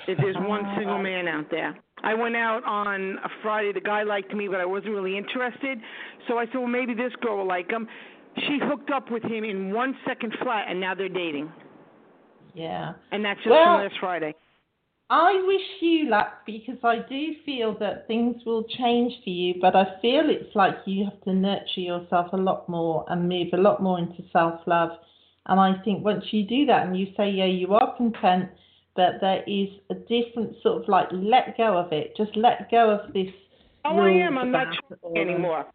If there's one single man out there. I went out on a Friday. The guy liked me, but I wasn't really interested. So I said, well, maybe this girl will like him. She hooked up with him in one second flat, and now they're dating. yeah. And that's just Well- from last Friday. I wish you luck because I do feel that things will change for you, but I feel it's like you have to nurture yourself a lot more and move a lot more into self love. And I think once you do that and you say, yeah, you are content, but there is a different sort of like let go of it. Just let go of this. Oh, I am. I'm not trying all. anymore.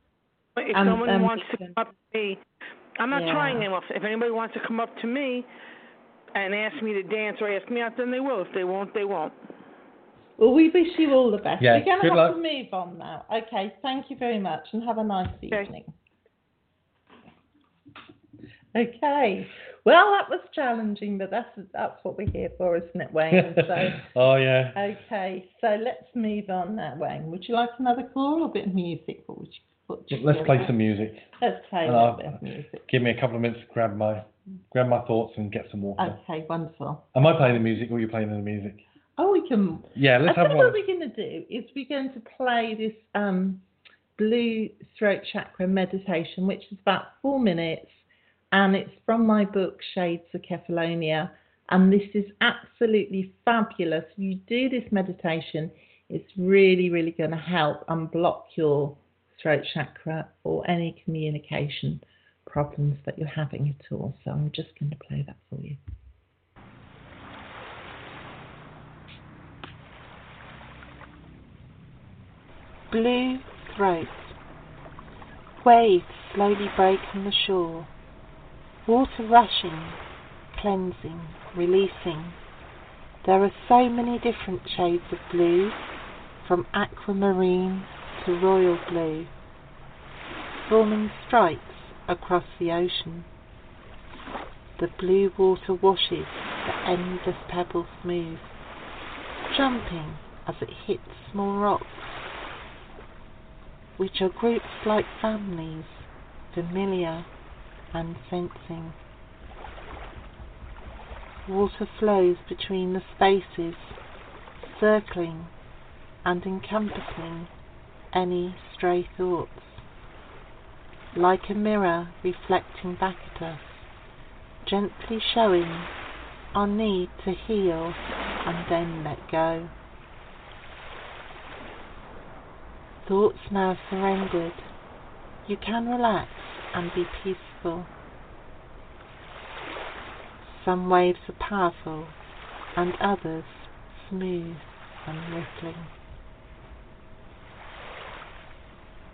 If And- someone and wants to come up to me, I'm not Yeah. trying anymore. If anybody wants to come up to me and ask me to dance or ask me out, then they will. If they won't, they won't. Well, we wish you all the best. Yeah, We're going to have luck. to move on now. Okay, thank you very much and have a nice Okay. evening. Okay. Well, that was challenging, but that's that's what we're here for, isn't it, Wayne? So, oh yeah. okay, so let's move on now, Wayne. Would you like another call or a bit of music? What would you, what you Let's play about? some music. Let's play a little bit of music. Give me a couple of minutes to grab my grab my thoughts and get some water. Okay, wonderful. Am I playing the music or are you playing the music? Oh, we can Yeah, let's I have think one. what we're going to do is we're going to play this um, blue throat chakra meditation, which is about four minutes, and it's from my book Shades of Kefalonia. And this is absolutely fabulous. You do this meditation, it's really, really going to help unblock your throat chakra or any communication problems that you're having at all. So I'm just going to play that for you. Blue throat. Waves slowly break on the shore. Water rushing, cleansing, releasing. There are so many different shades of blue, from aquamarine to royal blue, forming stripes across the ocean. The blue water washes the endless pebbles smooth, jumping as it hits small rocks which are grouped like families, familiar and sensing. Water flows between the spaces, circling and encompassing any stray thoughts, like a mirror reflecting back at us, gently showing our need to heal and then let go. Thoughts now surrendered, you can relax and be peaceful. Some waves are powerful and others smooth and rippling.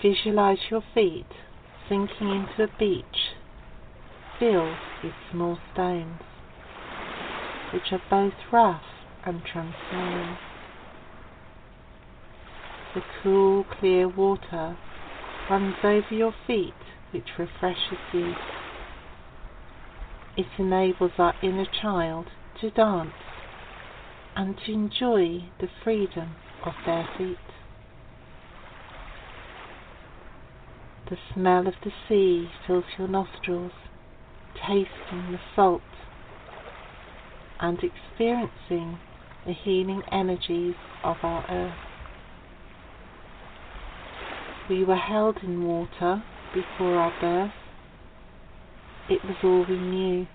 Visualize your feet sinking into a beach filled with small stones, which are both rough and transparent. The cool, clear water runs over your feet, which refreshes you. It enables our inner child to dance and to enjoy the freedom of their feet. The smell of the sea fills your nostrils, tasting the salt and experiencing the healing energies of our earth. We were held in water before our birth. It was all we knew.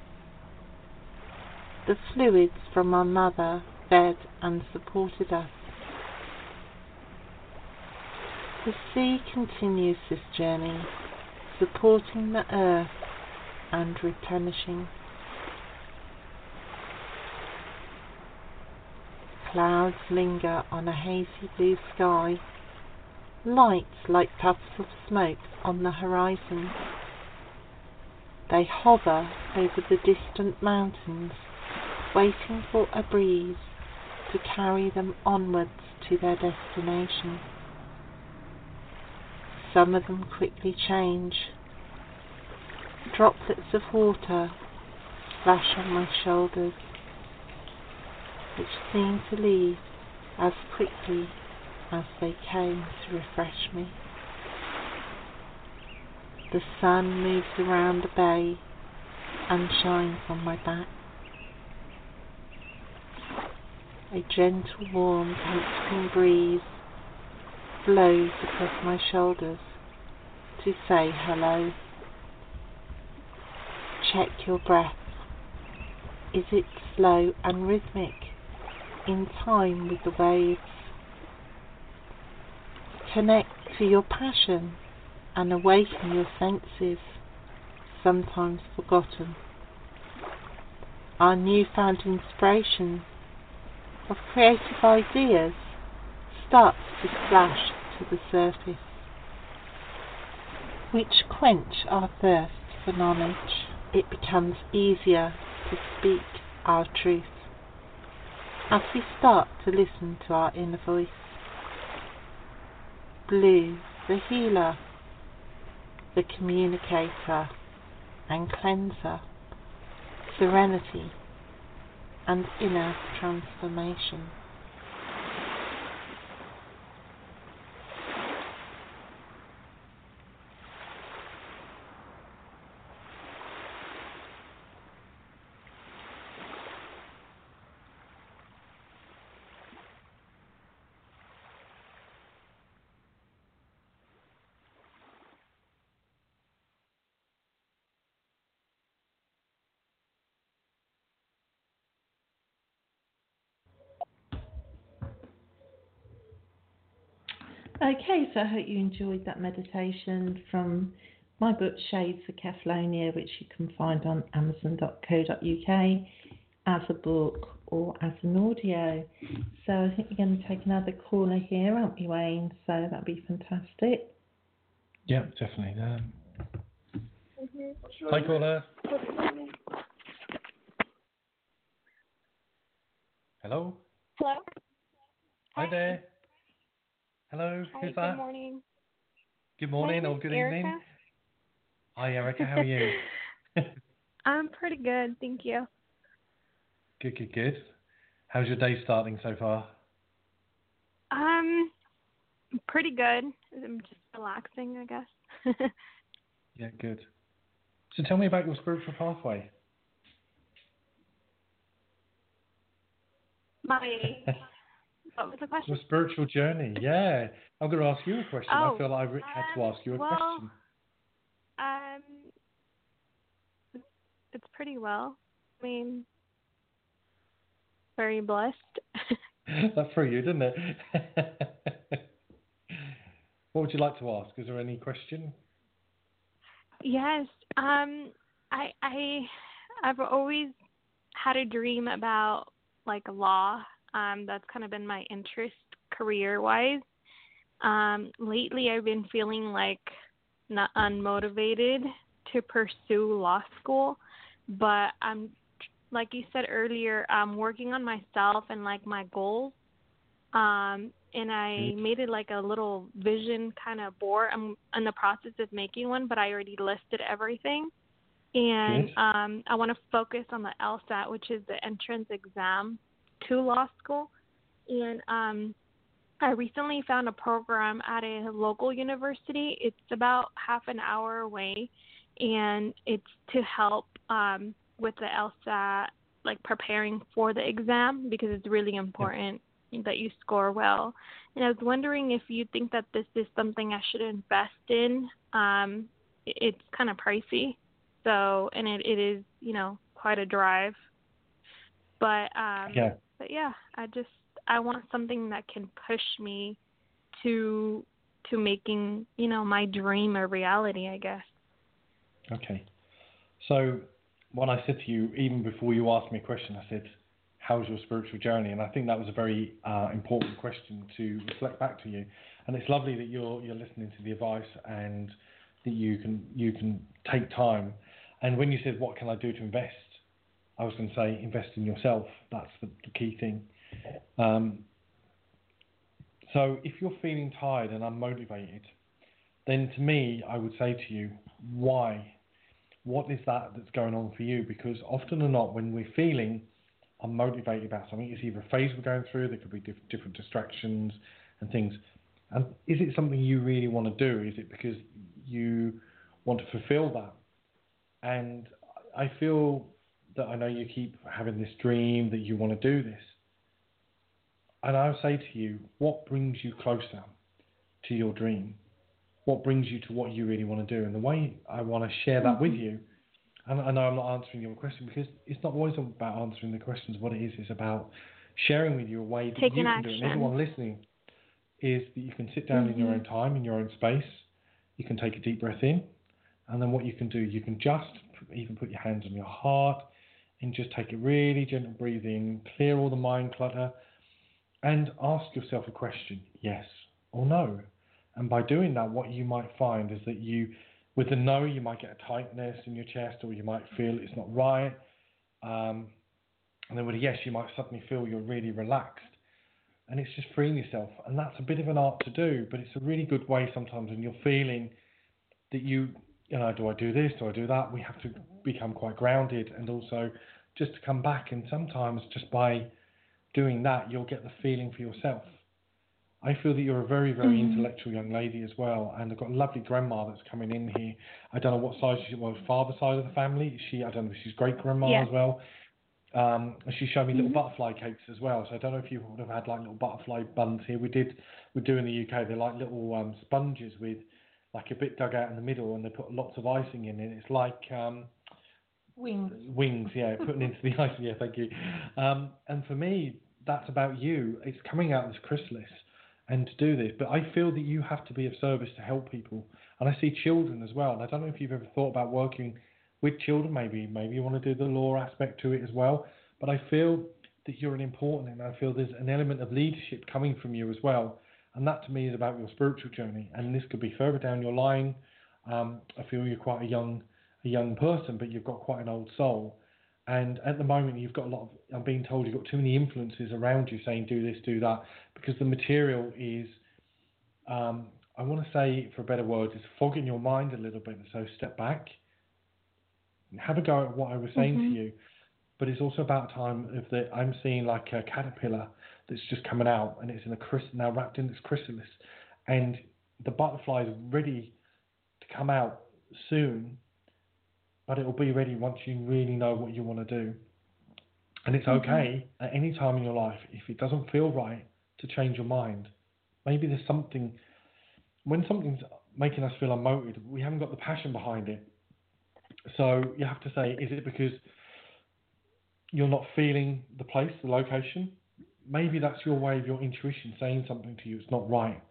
The fluids from our mother fed and supported us. The sea continues this journey, supporting the earth and replenishing. Clouds linger on a hazy blue sky, lights like puffs of smoke on the horizon. They hover over the distant mountains, waiting for a breeze to carry them onwards to their destination. Some of them quickly change. Droplets of water splash on my shoulders, which seem to leave as quickly as they came to refresh me. The sun moves around the bay and shines on my back. A gentle, warm, comforting breeze blows across my shoulders to say hello. Check your breath. Is it slow and rhythmic, in time with the waves? Connect to your passion and awaken your senses, sometimes forgotten. Our newfound inspiration of creative ideas starts to splash to the surface, which quench our thirst for knowledge. It becomes easier to speak our truth as we start to listen to our inner voice. Blue, the healer, the communicator and cleanser, serenity and inner transformation. Okay, so I hope you enjoyed that meditation from my book Shades of Kefalonia, which you can find on amazon.co.uk as a book or as an audio. So I think we're going to take another caller here, aren't we, Wayne? So that'd be fantastic. Yeah, definitely. Um, Hi, caller. Hello. Hello. Hi there. Hello. Hi, Who's good that? morning. Good morning or good Erica. evening. Hi, Erica. How are you? I'm pretty good, thank you. good, good, good. How's your day starting so far? Um, pretty good. I'm just relaxing, I guess. Yeah, good. So tell me about your spiritual pathway. My what was the question? Your spiritual journey. Yeah. I'm going to ask you a question. I Oh, feel like I had to um, ask you a well- question. Um, it's- it's pretty well. I mean, very blessed. that threw you, didn't it? what would you like to ask? Is there any question? Yes. Um I I I've always had a dream about like law. Um that's kind of been my interest career wise. Um lately I've been feeling like not unmotivated to pursue law school, but I'm like you said earlier, I'm working on myself and like my goals. Um and I made it like a little vision kind of board. I'm in the process of making one, but I already listed everything. And Good. um, I want to focus on the LSAT, which is the entrance exam to law school. And um, I recently found a program at a local university. It's about half an hour away, and it's to help um, with the LSAT, like preparing for the exam because it's really important that you score well. And I was wondering if you think that this is something I should invest in. Um, it's kind of pricey, so and it, it is you know quite a drive. But um, Yeah. But yeah, I just I want something that can push me to to making you know my dream a reality. I guess. Okay. So when I said to you, even before you asked me a question, I said, "How's your spiritual journey?" And I think that was a very uh, important question to reflect back to you. And it's lovely that you're you're listening to the advice and that you can you can take time. And when you said, "What can I do to invest?" I was going to say, invest in yourself. That's the, the key thing. Um, so if you're feeling tired and unmotivated, then to me, I would say to you, why? What is that that's going on for you? Because often or not, when we're feeling unmotivated about something, it's either a phase we're going through, there could be diff- different distractions and things. And is it something you really want to do? Is it because you want to fulfill that? And I feel that I know you keep having this dream that you want to do this. And I would say to you, what brings you closer to your dream? What brings you to what you really want to do? And the way I want to share that with you, and I know I'm not answering your question because it's not always about answering the questions. What it is is about sharing with you a way that Taking you can do it. And action. everyone listening is that you can sit down in your Mhm. own time, in your own space. You can take a deep breath in, and then what you can do, you can just even put your hands on your heart and just take a really gentle breathing, clear all the mind clutter, and ask yourself a question yes or no. And by doing that, what you might find is that you, with the no, you might get a tightness in your chest, or you might feel it's not right. Um, and then with a yes, you might suddenly feel you're really relaxed. And it's just freeing yourself. And that's a bit of an art to do, but it's a really good way sometimes when you're feeling that you, you know, do I do this? Do I do that? We have to become quite grounded and also just to come back. And sometimes just by doing that, you'll get the feeling for yourself. I feel that you're a very, very Mhm. intellectual young lady as well, and I've got a lovely grandma that's coming in here. I don't know what side she was, father side of the family. She, I don't know if she's great grandma Yeah. as well. Um, she showed me little Mhm. butterfly cakes as well. So I don't know if you would have had like little butterfly buns here. We did, we do in the UK. They're like little um, sponges with like a bit dug out in the middle, and they put lots of icing in it. It's like um, Wings. wings, yeah, putting into the icing. Yeah, thank you. Um, and for me, that's about you. It's coming out this chrysalis and to do this. But I feel that you have to be of service to help people. And I see children as well. And I don't know if you've ever thought about working with children. Maybe maybe you want to do the law aspect to it as well. But I feel that you're an important, and I feel there's an element of leadership coming from you as well. And that to me is about your spiritual journey. And this could be further down your line. Um, I feel you're quite a young a young person, but you've got quite an old soul. And at the moment, you've got a lot of, I'm being told you've got too many influences around you saying, do this, do that, because the material is, um, I want to say, for a better word, is fogging your mind a little bit. So step back, have a go at what I was saying Mhm. to you. But it's also about time of that I'm seeing like a caterpillar that's just coming out and it's in a chrysalis, now wrapped in this chrysalis. And the butterfly is ready to come out soon but it will be ready once you really know what you want to do. And it's mm-hmm. okay at any time in your life if it doesn't feel right to change your mind. Maybe there's something when something's making us feel unmotivated, we haven't got the passion behind it. So you have to say, is it because you're not feeling the place, the location? Maybe that's your way of your intuition saying something to you. It's not right.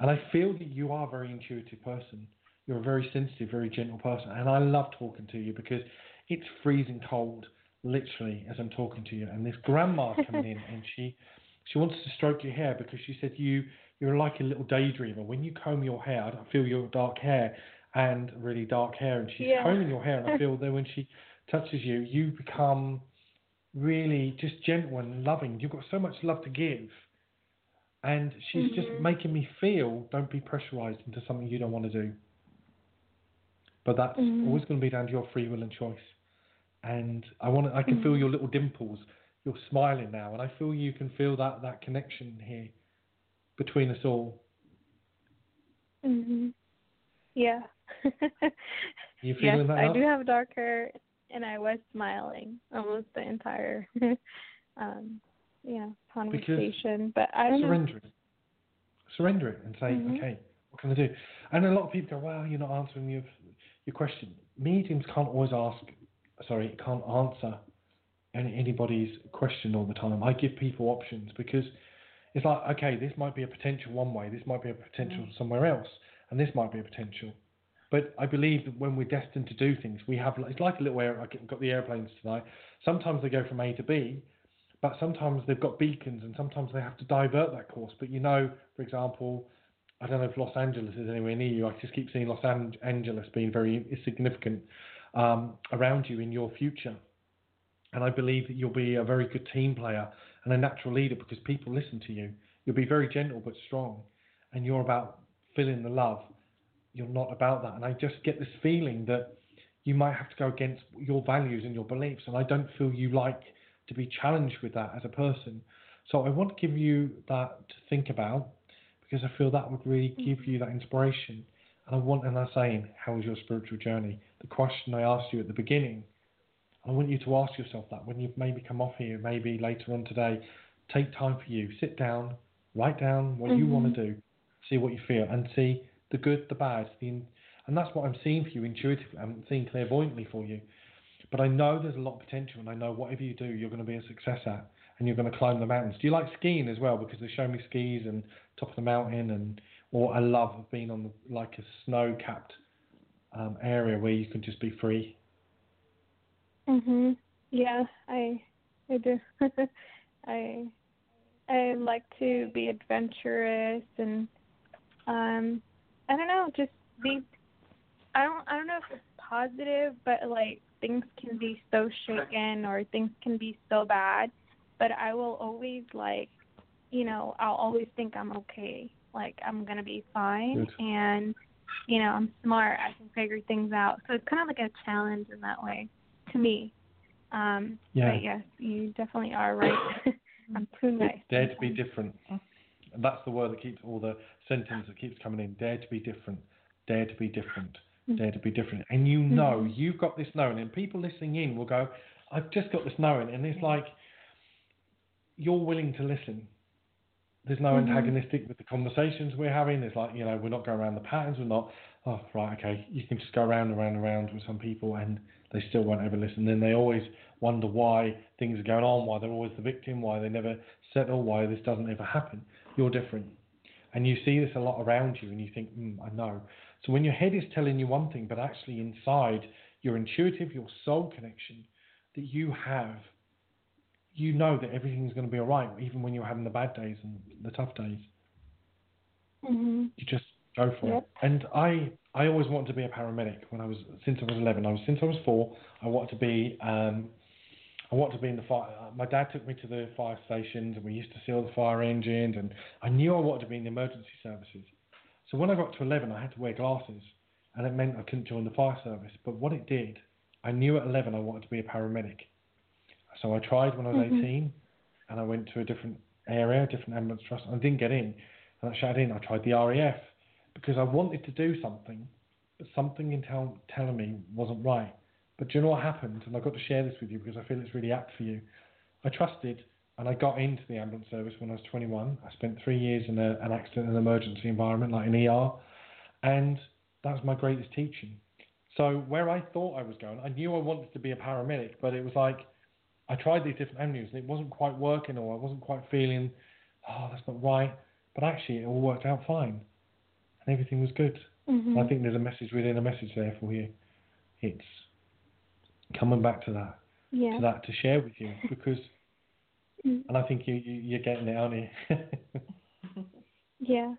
And I feel that you are a very intuitive person. You're a very sensitive, very gentle person, and I love talking to you because it's freezing cold, literally, as I'm talking to you. And this grandma's coming in, and she she wants to stroke your hair because she said you you're like a little daydreamer. When you comb your hair, I feel your dark hair and really dark hair, and she's Yeah. combing your hair, and I feel that when she touches you, you become really just gentle and loving. You've got so much love to give. And she's just Mhm. making me feel don't be pressurized into something you don't want to do. But that's Mhm. always going to be down to your free will and choice. And I want to, I can feel Mhm. your little dimples. You're smiling now, and I feel you can feel that that connection here between us all. Mhm. Yeah. You feeling yes, that? I do have dark hair, and I was smiling almost the entire, um, yeah, conversation. But I don't know. surrender it. Surrender it and say, Mhm. okay, what can I do? And a lot of people go, well, you're not answering your your question. Mediums can't always ask, sorry, can't answer any, anybody's question all the time. I give people options because it's like, okay, this might be a potential one way, this might be a potential somewhere else, and this might be a potential. But I believe that when we're destined to do things, we have it's like a little air. I've got the airplanes tonight. Sometimes they go from A to B, but sometimes they've got beacons, and sometimes they have to divert that course. But you know, for example, I don't know if Los Angeles is anywhere near you. I just keep seeing Los Angeles being very significant um, around you in your future. And I believe that you'll be a very good team player and a natural leader because people listen to you. You'll be very gentle but strong, and you're about filling the love. You're not about that. And I just get this feeling that you might have to go against your values and your beliefs. And I don't feel you like to be challenged with that as a person. So I want to give you that to think about because I feel that would really mm-hmm. give you that inspiration. And I want, and I'm saying, how is your spiritual journey? The question I asked you at the beginning, I want you to ask yourself that when you've maybe come off here, maybe later on today, take time for you, sit down, write down what you want to mm-hmm. do, see what you feel, and see the good, the bad, the, in- and that's what I'm seeing for you intuitively. I'm seeing clairvoyantly for you. But I know there's a lot of potential, and I know whatever you do, you're going to be a success at, and you're going to climb the mountains. Do you like skiing as well? Because they show me skis and top of the mountain, and or I love being on the, like a snow-capped um, area where you can just be free. Mhm. Yeah, I I do. I I like to be adventurous and um I don't know, just be I don't I don't know if it's positive, but like things can be so shaken or things can be so bad, but I will always like you know, I'll always think I'm okay. Like I'm going to be fine Good. and you know, I'm smart. I can figure things out. So it's kind of like a challenge in that way to me. Um, Yeah. But yes, you definitely are right. I'm too nice. Dare to be different. And that's the word that keeps all the sentence that keeps coming in. Dare to be different. Dare to be different. Mm. Dare to be different. And you mm. know, you've got this knowing, and people listening in will go, I've just got this knowing. And it's like, you're willing to listen. There's no mm-hmm. antagonistic with the conversations we're having. It's like, you know, we're not going around the patterns. We're not, oh, right, okay. You can just go around and around and around with some people and they still won't ever listen. Then they always wonder why things are going on, why they're always the victim, why they never settle, why this doesn't ever happen. You're different. And you see this a lot around you and you think, mm, I know. So when your head is telling you one thing, but actually inside your intuitive, your soul connection that you have, you know that everything's going to be all right, even when you're having the bad days and the tough days. hmm You just go for Yep. it. And I, I always wanted to be a paramedic when I was since I was 11. I was since I was four. I wanted to be, um, I wanted to be in the fire. My dad took me to the fire stations, and we used to see all the fire engines. And I knew I wanted to be in the emergency services. So when I got to 11, I had to wear glasses, and it meant I couldn't join the fire service. But what it did, I knew at 11 I wanted to be a paramedic. So I tried when I was mm-hmm. 18, and I went to a different area, a different ambulance trust, and I didn't get in. And I shouted in. I tried the RAF because I wanted to do something, but something in tell, telling me wasn't right. But do you know what happened? And I've got to share this with you because I feel it's really apt for you. I trusted and I got into the ambulance service when I was 21. I spent three years in a, an accident and emergency environment, like an ER, and that was my greatest teaching. So where I thought I was going, I knew I wanted to be a paramedic, but it was like I tried these different avenues and it wasn't quite working, or I wasn't quite feeling, oh, that's not right. But actually, it all worked out fine, and everything was good. Mhm. I think there's a message within a message there for you. It's coming back to that, yeah. to that to share with you because, Mm. and I think you, you you're getting it, aren't you? Yeah.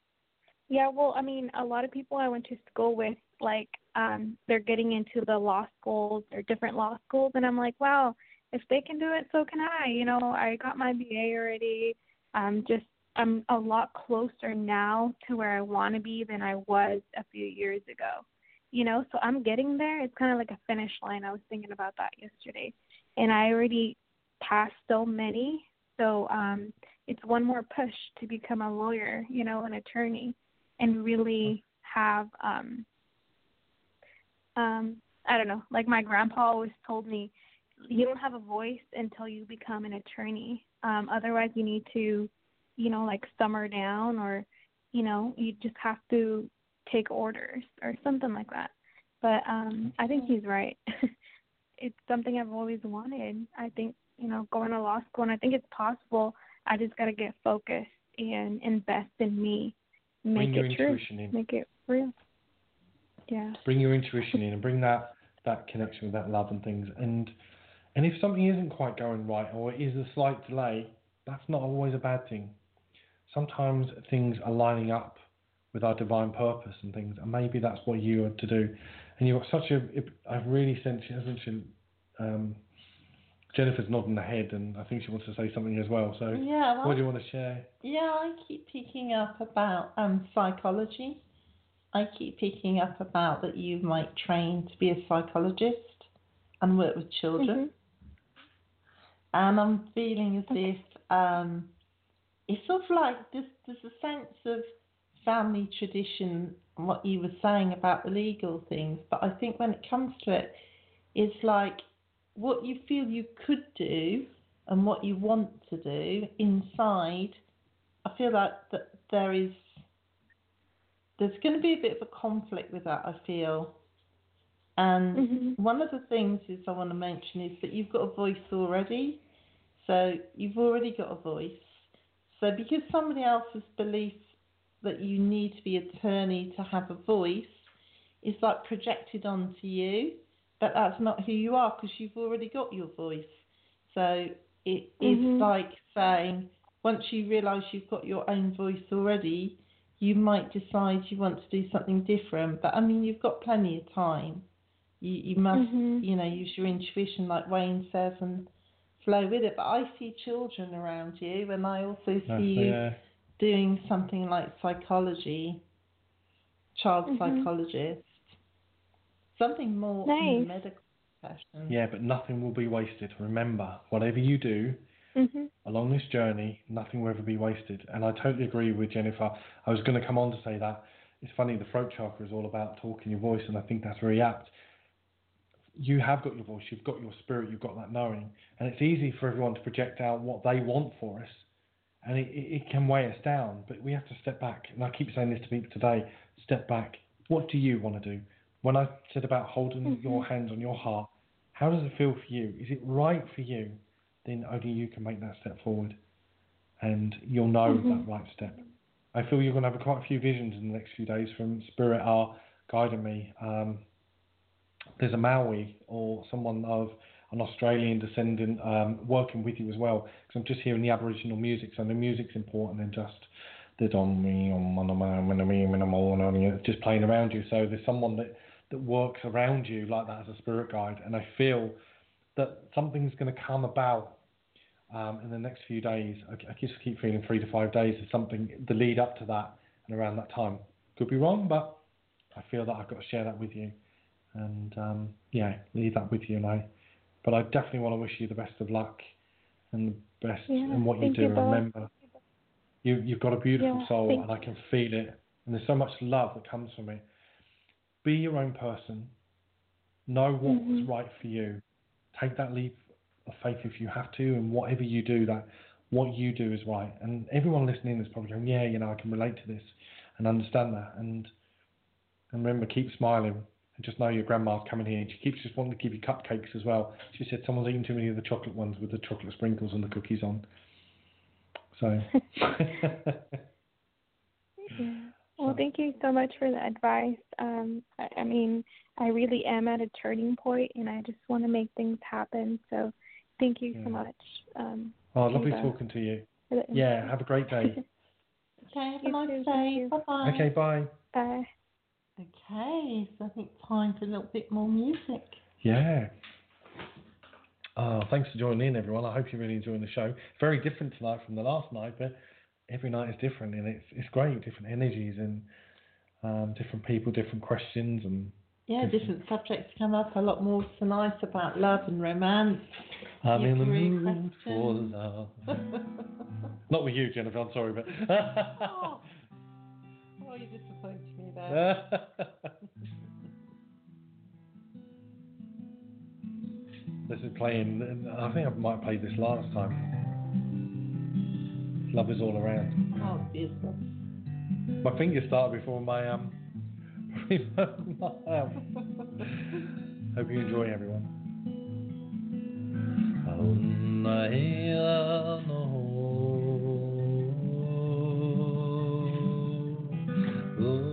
Yeah, well, I mean, a lot of people I went to school with, like, um, they're getting into the law schools or different law schools, and I'm like, wow, if they can do it, so can I. You know, I got my BA already. I'm just, I'm a lot closer now to where I want to be than I was a few years ago. You know, so I'm getting there. It's kind of like a finish line. I was thinking about that yesterday, and I already passed so many. So, um, it's one more push to become a lawyer, you know, an attorney, and really have um um I don't know, like my grandpa always told me, you don't have a voice until you become an attorney. Um otherwise you need to, you know, like summer down or you know, you just have to take orders or something like that. But um I think he's right. it's something I've always wanted. I think, you know, going to law school and I think it's possible I just got to get focused and invest in me, make bring your it true, in. make it real. Yeah. Bring your intuition in and bring that that connection with that love and things. And and if something isn't quite going right or it is a slight delay, that's not always a bad thing. Sometimes things are lining up with our divine purpose and things, and maybe that's what you are to do. And you've got such a, I've really sensed, hasn't she? Um, Jennifer's nodding her head, and I think she wants to say something as well. So, Yeah, well, what do you want to share? Yeah, I keep picking up about um, psychology. I keep picking up about that you might train to be a psychologist and work with children. And I'm feeling as if um, it's sort of like there's, there's a sense of family tradition, and what you were saying about the legal things. But I think when it comes to it, it's like what you feel you could do and what you want to do inside I feel like that there is there's going to be a bit of a conflict with that. I feel, and Mhm. one of the things is I want to mention is that you've got a voice already, so you've already got a voice. So because somebody else's belief that you need to be attorney to have a voice is like projected onto you, but that's not who you are because you've already got your voice. So it is Mhm. like saying once you realise you've got your own voice already, you might decide you want to do something different. But I mean, you've got plenty of time. You you must Mhm. you know use your intuition, like Wayne says, and flow with it. But I see children around you, and I also see you yeah. Doing something like psychology, child Mhm. psychologist, something more in Nice. the medical profession. Yeah, but nothing will be wasted. Remember, whatever you do Mhm. along this journey, nothing will ever be wasted. And I totally agree with Jennifer. I was going to come on to say that. It's funny, the throat chakra is all about talking your voice, and I think that's very apt. You have got your voice, you've got your spirit, you've got that knowing, and it's easy for everyone to project out what they want for us, and it, it, can weigh us down. But we have to step back, and I keep saying this to people today: step back. What do you want to do? When I said about holding your hands on your heart, how does it feel for you? Is it right for you? Then only you can make that step forward, and you'll know Mhm. that right step. I feel you're going to have quite a few visions in the next few days from Spirit are guiding me. Um, there's a Maui or someone of an Australian descendant um, working with you as well, because I'm just hearing the Aboriginal music, so the music's important and just the don me on of my me me just playing around you. So there's someone that that works around you like that as a spirit guide, and I feel that something's going to come about um, in the next few days. I, I just keep feeling three to five days is something the lead up to that and around that time. Could be wrong, but I feel that I've got to share that with you, and um, yeah, leave that with you. And I, but I definitely want to wish you the best of luck and the best Yeah, in what you do. you, Remember, you you've got a beautiful Yeah, soul, and I can feel it, and there's so much love that comes from it. Be your own person. Know what's Mhm. right for you. Take that leap of faith if you have to, and whatever you do, that what you do is right. And everyone listening is probably going, yeah, you know, I can relate to this and understand that. And and remember, keep smiling and just know your grandma's coming here. and She keeps just wanting to give you cupcakes as well. She said someone's eating too many of the chocolate ones with the chocolate sprinkles and the cookies on. So, Yeah. Well, Well, thank you so much for the advice. Um, I, I mean, I really am at a turning point, and I just want to make things happen. So, thank you so much. Um, Oh, lovely Ava, talking to you. Yeah, have a great day. Okay, have a nice too, day. Bye bye. okay, bye. Bye. Okay, so I think time for a little bit more music. Yeah. Oh, thanks for joining in, everyone. I hope you're really enjoying the show. Very different tonight from the last night, but every night is different, and it's it's great. Different energies and um, different people, different questions, and Yeah, different subjects come up. A lot more tonight about love and romance. I'm in the mood for love. Not with you, Jennifer. I'm sorry, but. oh. oh, you there. this is playing. I think I might have played this last time. Love is all around. Oh, beautiful. My fingers started before my um. my. Hope you enjoy, everyone. 女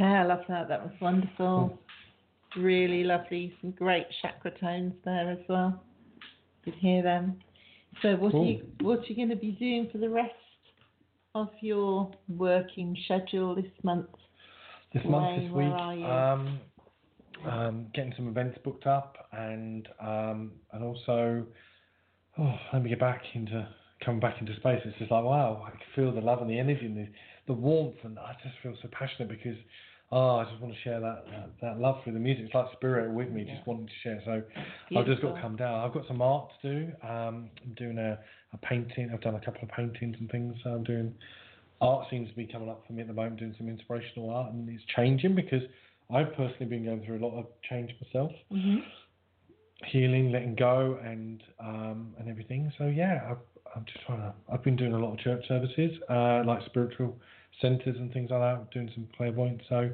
Okay, I love that. That was wonderful. Really lovely. Some great chakra tones there as well. You could hear them. So what Cool. are you what are you going to be doing for the rest of your working schedule this month? This month, this week, um, um, getting some events booked up, and um, and also, oh, let me get back into coming back into space. It's just like wow, I can feel the love and the energy and the, the warmth, and I just feel so passionate because. Oh, I just want to share that, that, that love through the music. It's like spirit with me, just wanting to share. So I've just got to come down. I've got some art to do. Um, I'm doing a, a painting. I've done a couple of paintings and things. So I'm doing art seems to be coming up for me at the moment, doing some inspirational art, and it's changing because I've personally been going through a lot of change myself, hmm healing, letting go, and um, and everything. So yeah, I've, I'm just trying to. I've been doing a lot of church services, uh, like spiritual centres and things like that. Doing some clairvoyance. So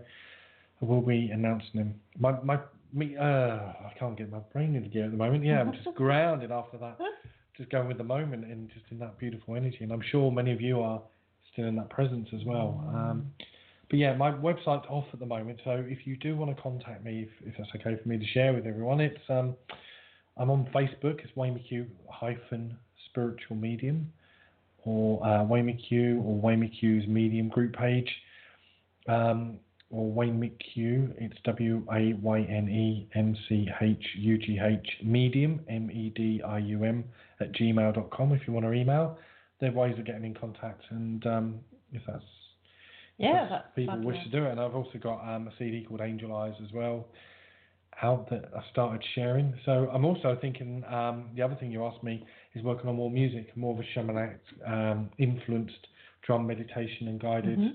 I will be announcing him. My my me. Uh, I can't get my brain into gear at the moment. Yeah, I'm just grounded after that. Just going with the moment and just in that beautiful energy. And I'm sure many of you are still in that presence as well. Um, but yeah, my website's off at the moment, so if you do want to contact me, if, if that's okay for me to share with everyone, it's um, I'm on Facebook. It's Wayne McHugh hyphen Spiritual Medium, or uh, Wayne McHugh or Wayne McHugh's Medium group page, um, or Wayne McHugh. It's W A Y N E M C H U G H Medium M E D I U M at gmail.com if you want to email. There are ways of getting in contact, and um, if that's Yeah, if that's people wish to do it. And I've also got um, a CD called Angel Eyes as well out that I started sharing. So I'm also thinking um, the other thing you asked me is working on more music, more of a shamanic um, influenced drum meditation and guided. Mhm.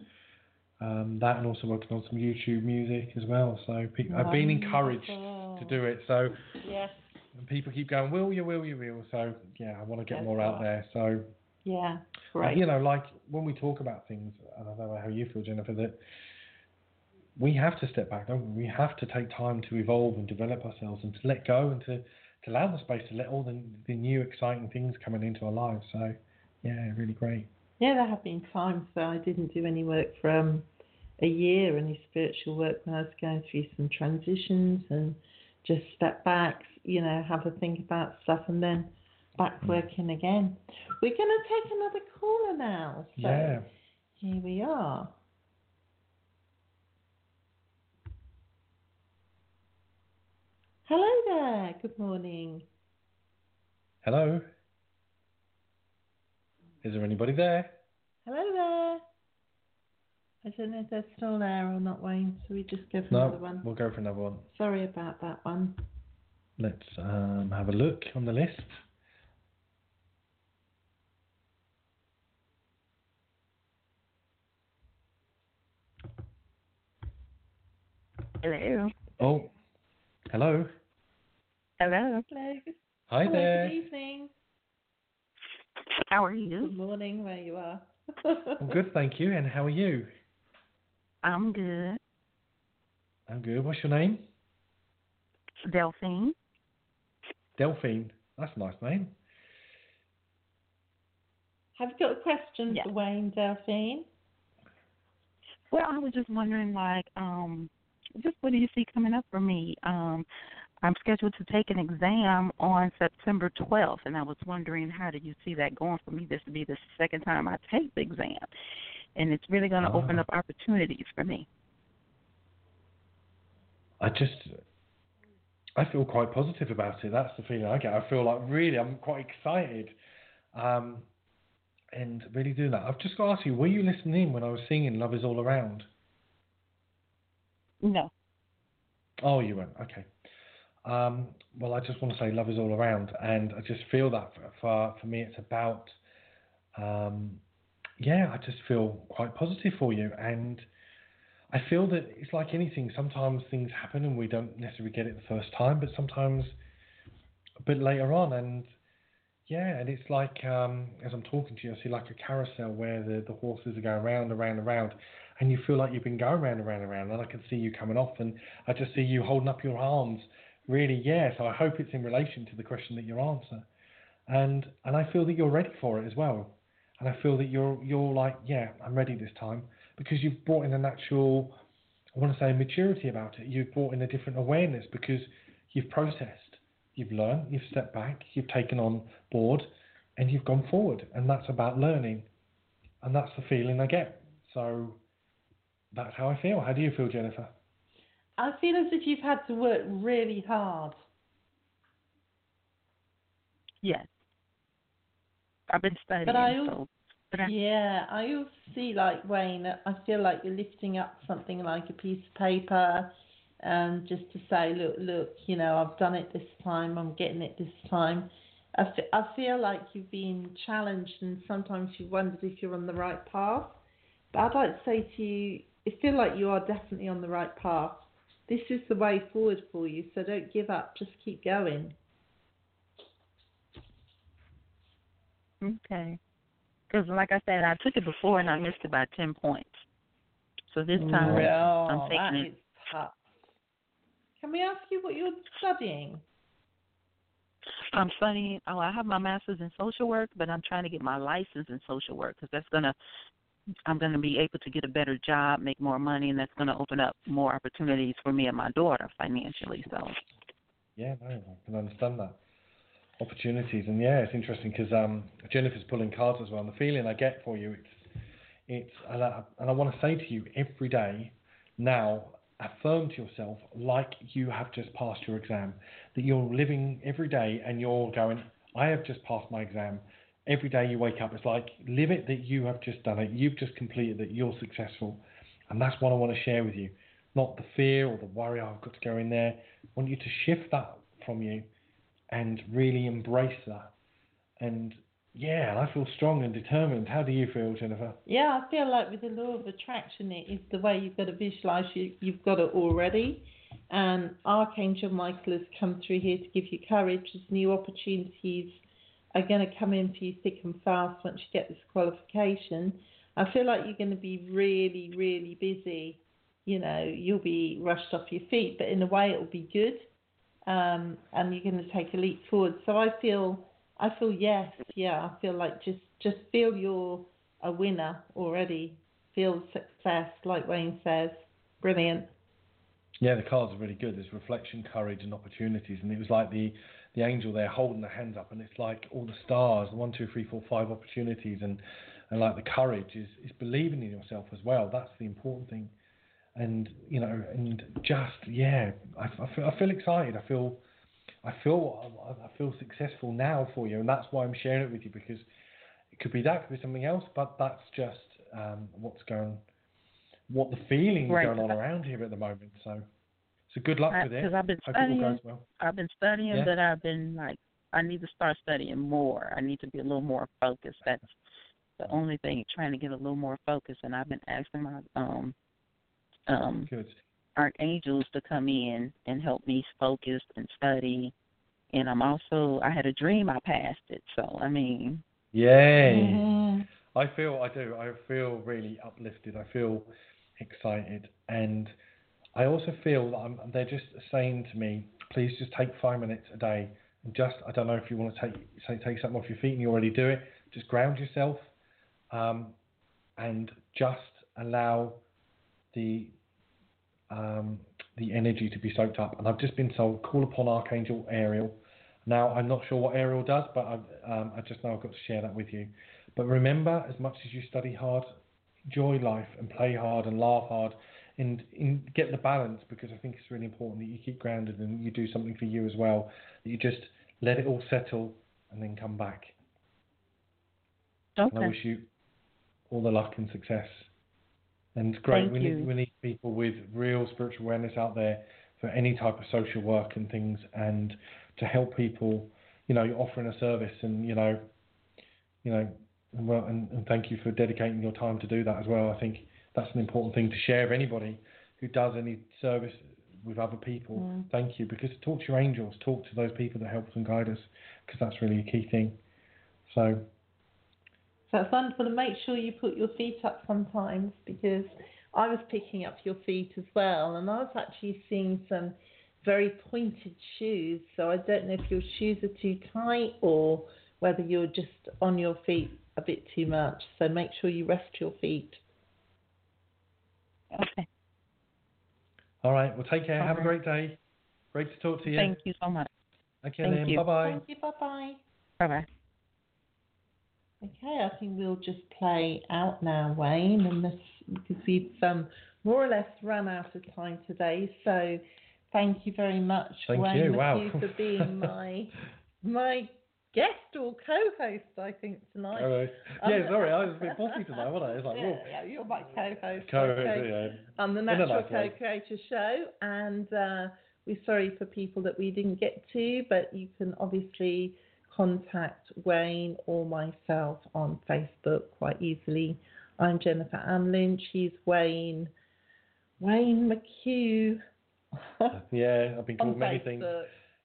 Um, that and also working on some YouTube music as well. So pe- I've been encouraged to do it. So Yes. people keep going, will you, will you, will. So yeah, I want to get Yes, more out there. So Yeah. Great. You know, like when we talk about things, and I don't know how you feel, Jennifer, that we have to step back, don't we? We have to take time to evolve and develop ourselves and to let go and to, to allow the space to let all the, the new exciting things coming into our lives. So, yeah, really great. Yeah, there have been times where I didn't do any work for um, a year, any spiritual work when I was going through some transitions and just step back, you know, have a think about stuff and then back working again. We're going to take another caller now. So yeah. here we are. Hello there. Good morning. Hello? Is there anybody there? Hello there. I don't know if they're still there or not, Wayne. So we just go for No, another one. we'll go for another one. Sorry about that one. Let's um, have a look on the list. Hello. Oh, hello. Hello. Hello. Hi Hello, there. Good evening. How are you? Good morning, where you are. I'm good, thank you. And how are you? I'm good. I'm good. What's your name? Delphine. Delphine. That's a nice name. Have you got a question Yeah. for Wayne, Delphine? Well, I was just wondering, like, um, just what do you see coming up for me? Um, I'm scheduled to take an exam on September 12th, and I was wondering how do you see that going for me? This will be the second time I take the exam, and it's really going to open Ah. up opportunities for me. I just, I feel quite positive about it. That's the feeling I get. I feel like really, I'm quite excited, um, and really doing that. I've just got to ask you, were you listening when I was singing "Love Is All Around"? No. Oh, you weren't. Okay. Um, well, I just want to say love is all around, and I just feel that for for, for me, it's about, um, yeah, I just feel quite positive for you, and I feel that it's like anything. Sometimes things happen and we don't necessarily get it the first time, but sometimes a bit later on, and yeah, and it's like um, as I'm talking to you, I see like a carousel where the the horses are going round and round and round, and you feel like you've been going round and round and round, and I can see you coming off, and I just see you holding up your arms really yeah so i hope it's in relation to the question that you answer and and i feel that you're ready for it as well and i feel that you're you're like yeah i'm ready this time because you've brought in a natural I want to say maturity about it. You've brought in a different awareness because you've processed, you've learned, you've stepped back, you've taken on board, and you've gone forward. And that's about learning. And that's the feeling I get. So that's how I feel. How do you feel, Jennifer? I feel as if you've had to work really hard. Yes. I've been studying. But I so, but I, Yeah, I also see like Wayne. I feel like you're lifting up something like a piece of paper, and just to say, look, look, you know, I've done it this time. I'm getting it this time. I, f- I feel like you've been challenged, and sometimes you've wondered if you're on the right path. But I'd like to say to you, I feel like you are definitely on the right path. This is the way forward for you, so don't give up. Just keep going. okay. Because like I said, I took it before and I missed it by ten points. So this time Well, I'm taking it. tough. Can we ask you what you're studying? I'm studying. Oh, I have my master's in social work, but I'm trying to get my license in social work because that's gonna. I'm gonna be able to get a better job, make more money, and that's gonna open up more opportunities for me and my daughter financially. So. Yeah, no, I can understand that. Opportunities, and yeah, it's interesting because um, Jennifer's pulling cards as well. And the feeling I get for you, it's, it's, and I, and I want to say to you every day, now affirm to yourself like you have just passed your exam, that you're living every day and you're going, I have just passed my exam. Every day you wake up, it's like live it that you have just done it, you've just completed that, you're successful, and that's what I want to share with you. Not the fear or the worry, oh, I've got to go in there. I want you to shift that from you and really embrace that. And yeah, I feel strong and determined. How do you feel, Jennifer? Yeah, I feel like with the law of attraction, it is the way you've got to visualize you, you've got it already. And Archangel Michael has come through here to give you courage as new opportunities are going to come in for you thick and fast once you get this qualification. I feel like you're going to be really, really busy. You know, you'll be rushed off your feet, but in a way, it'll be good. Um, and you're going to take a leap forward. So I feel, I feel yes, yeah. I feel like just, just feel you're a winner already. Feel success, like Wayne says. Brilliant. Yeah, the cards are really good. There's reflection, courage, and opportunities. And it was like the the angel there holding the hands up, and it's like all the stars, the one, two, three, four, five opportunities, and and like the courage is is believing in yourself as well. That's the important thing. And you know, and just yeah, I, I feel I feel excited. I feel I feel I feel successful now for you, and that's why I'm sharing it with you because it could be that, could be something else, but that's just um, what's going, what the feeling Right. going on around here at the moment. So, so good luck with it. Because I've been Hope it all studying. well. I've been studying, Yeah. but I've been like, I need to start studying more. I need to be a little more focused. That's the only thing. Trying to get a little more focused, and I've been asking my um um Good. archangels to come in and help me focus and study. And I'm also, I had a dream. I passed it. So I mean, Yay. Mhm. I feel I do. I feel really uplifted. I feel excited, and I also feel that I'm, they're just saying to me, please just take five minutes a day and just I don't know if you want to take say take something off your feet and you already do it. Just ground yourself, um, and just allow the um, the energy to be soaked up. And I've just been told call upon Archangel Ariel. Now I'm not sure what Ariel does, but I've, um, I just know I've got to share that with you. But remember, as much as you study hard, enjoy life and play hard and laugh hard and, get the balance because I think it's really important that you keep grounded and you do something for you as well. That you just let it all settle and then come back. And I wish you all the luck and success. And it's great. Thank we you. need we need people with real spiritual awareness out there for any type of social work and things, and to help people. You know, you're offering a service, and you know, you know, and well, and, and thank you for dedicating your time to do that as well. I think that's an important thing to share with anybody who does any service with other people. Mm. Thank you, because talk to your angels, talk to those people that help us and guide us, because that's really a key thing. So So it's wonderful to make sure you put your feet up sometimes because I was picking up your feet as well and I was actually seeing some very pointed shoes. So I don't know if your shoes are too tight or whether you're just on your feet a bit too much. So make sure you rest your feet. Okay. All right. Well, take care. All Have a great day. Great to talk to you. Thank you so much. Okay, Thank then. Bye bye. Thank you. Bye bye. Bye bye. Okay, I think we'll just play out now, Wayne, and this because we've um, more or less run out of time today. So thank you very much, Thank Wayne you. Wow. McHugh, for being my my guest or co-host. I think tonight. Um, Yeah, sorry, I was a bit bossy tonight, wasn't I? It's like, yeah, yeah, you're my co-host. Co- okay. yeah. on the Natural. Co-Creator Show, and uh, we're sorry for people that we didn't get to, but you can obviously contact Wayne or myself on Facebook quite easily. I'm Jennifer Ann Lynch. He's Wayne Wayne McHugh Yeah, I've been called many things.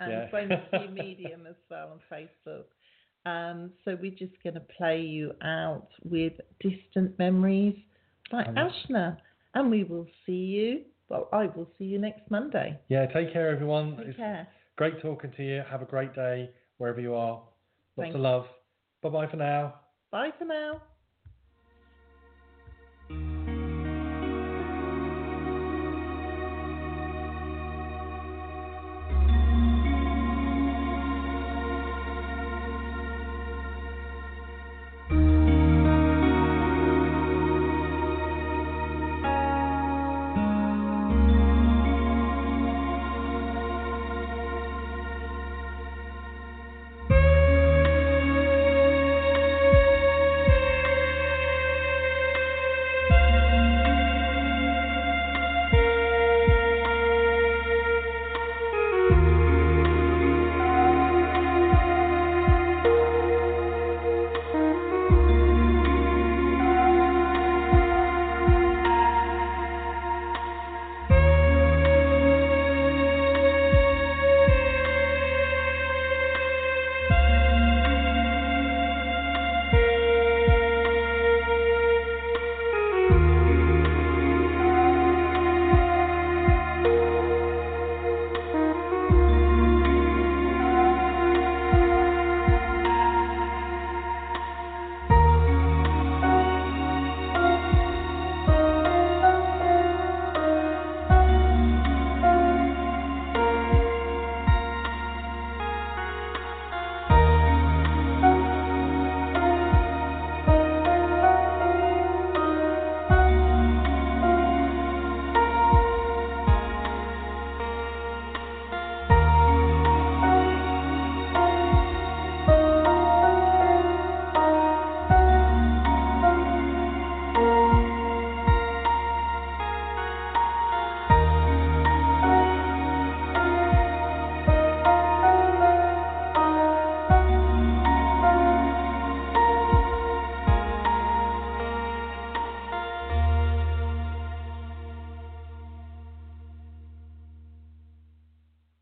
And Yeah. Wayne McHugh Medium as well on Facebook. Um, so we're just going to play you out with Distant Memories by Um, Ashna. And we will see you, well, I will see you next Monday. Yeah, take care, everyone. Take It's care. great talking to you. Have a great day wherever you are. Lots Thank of love. Bye bye for now. Bye for now.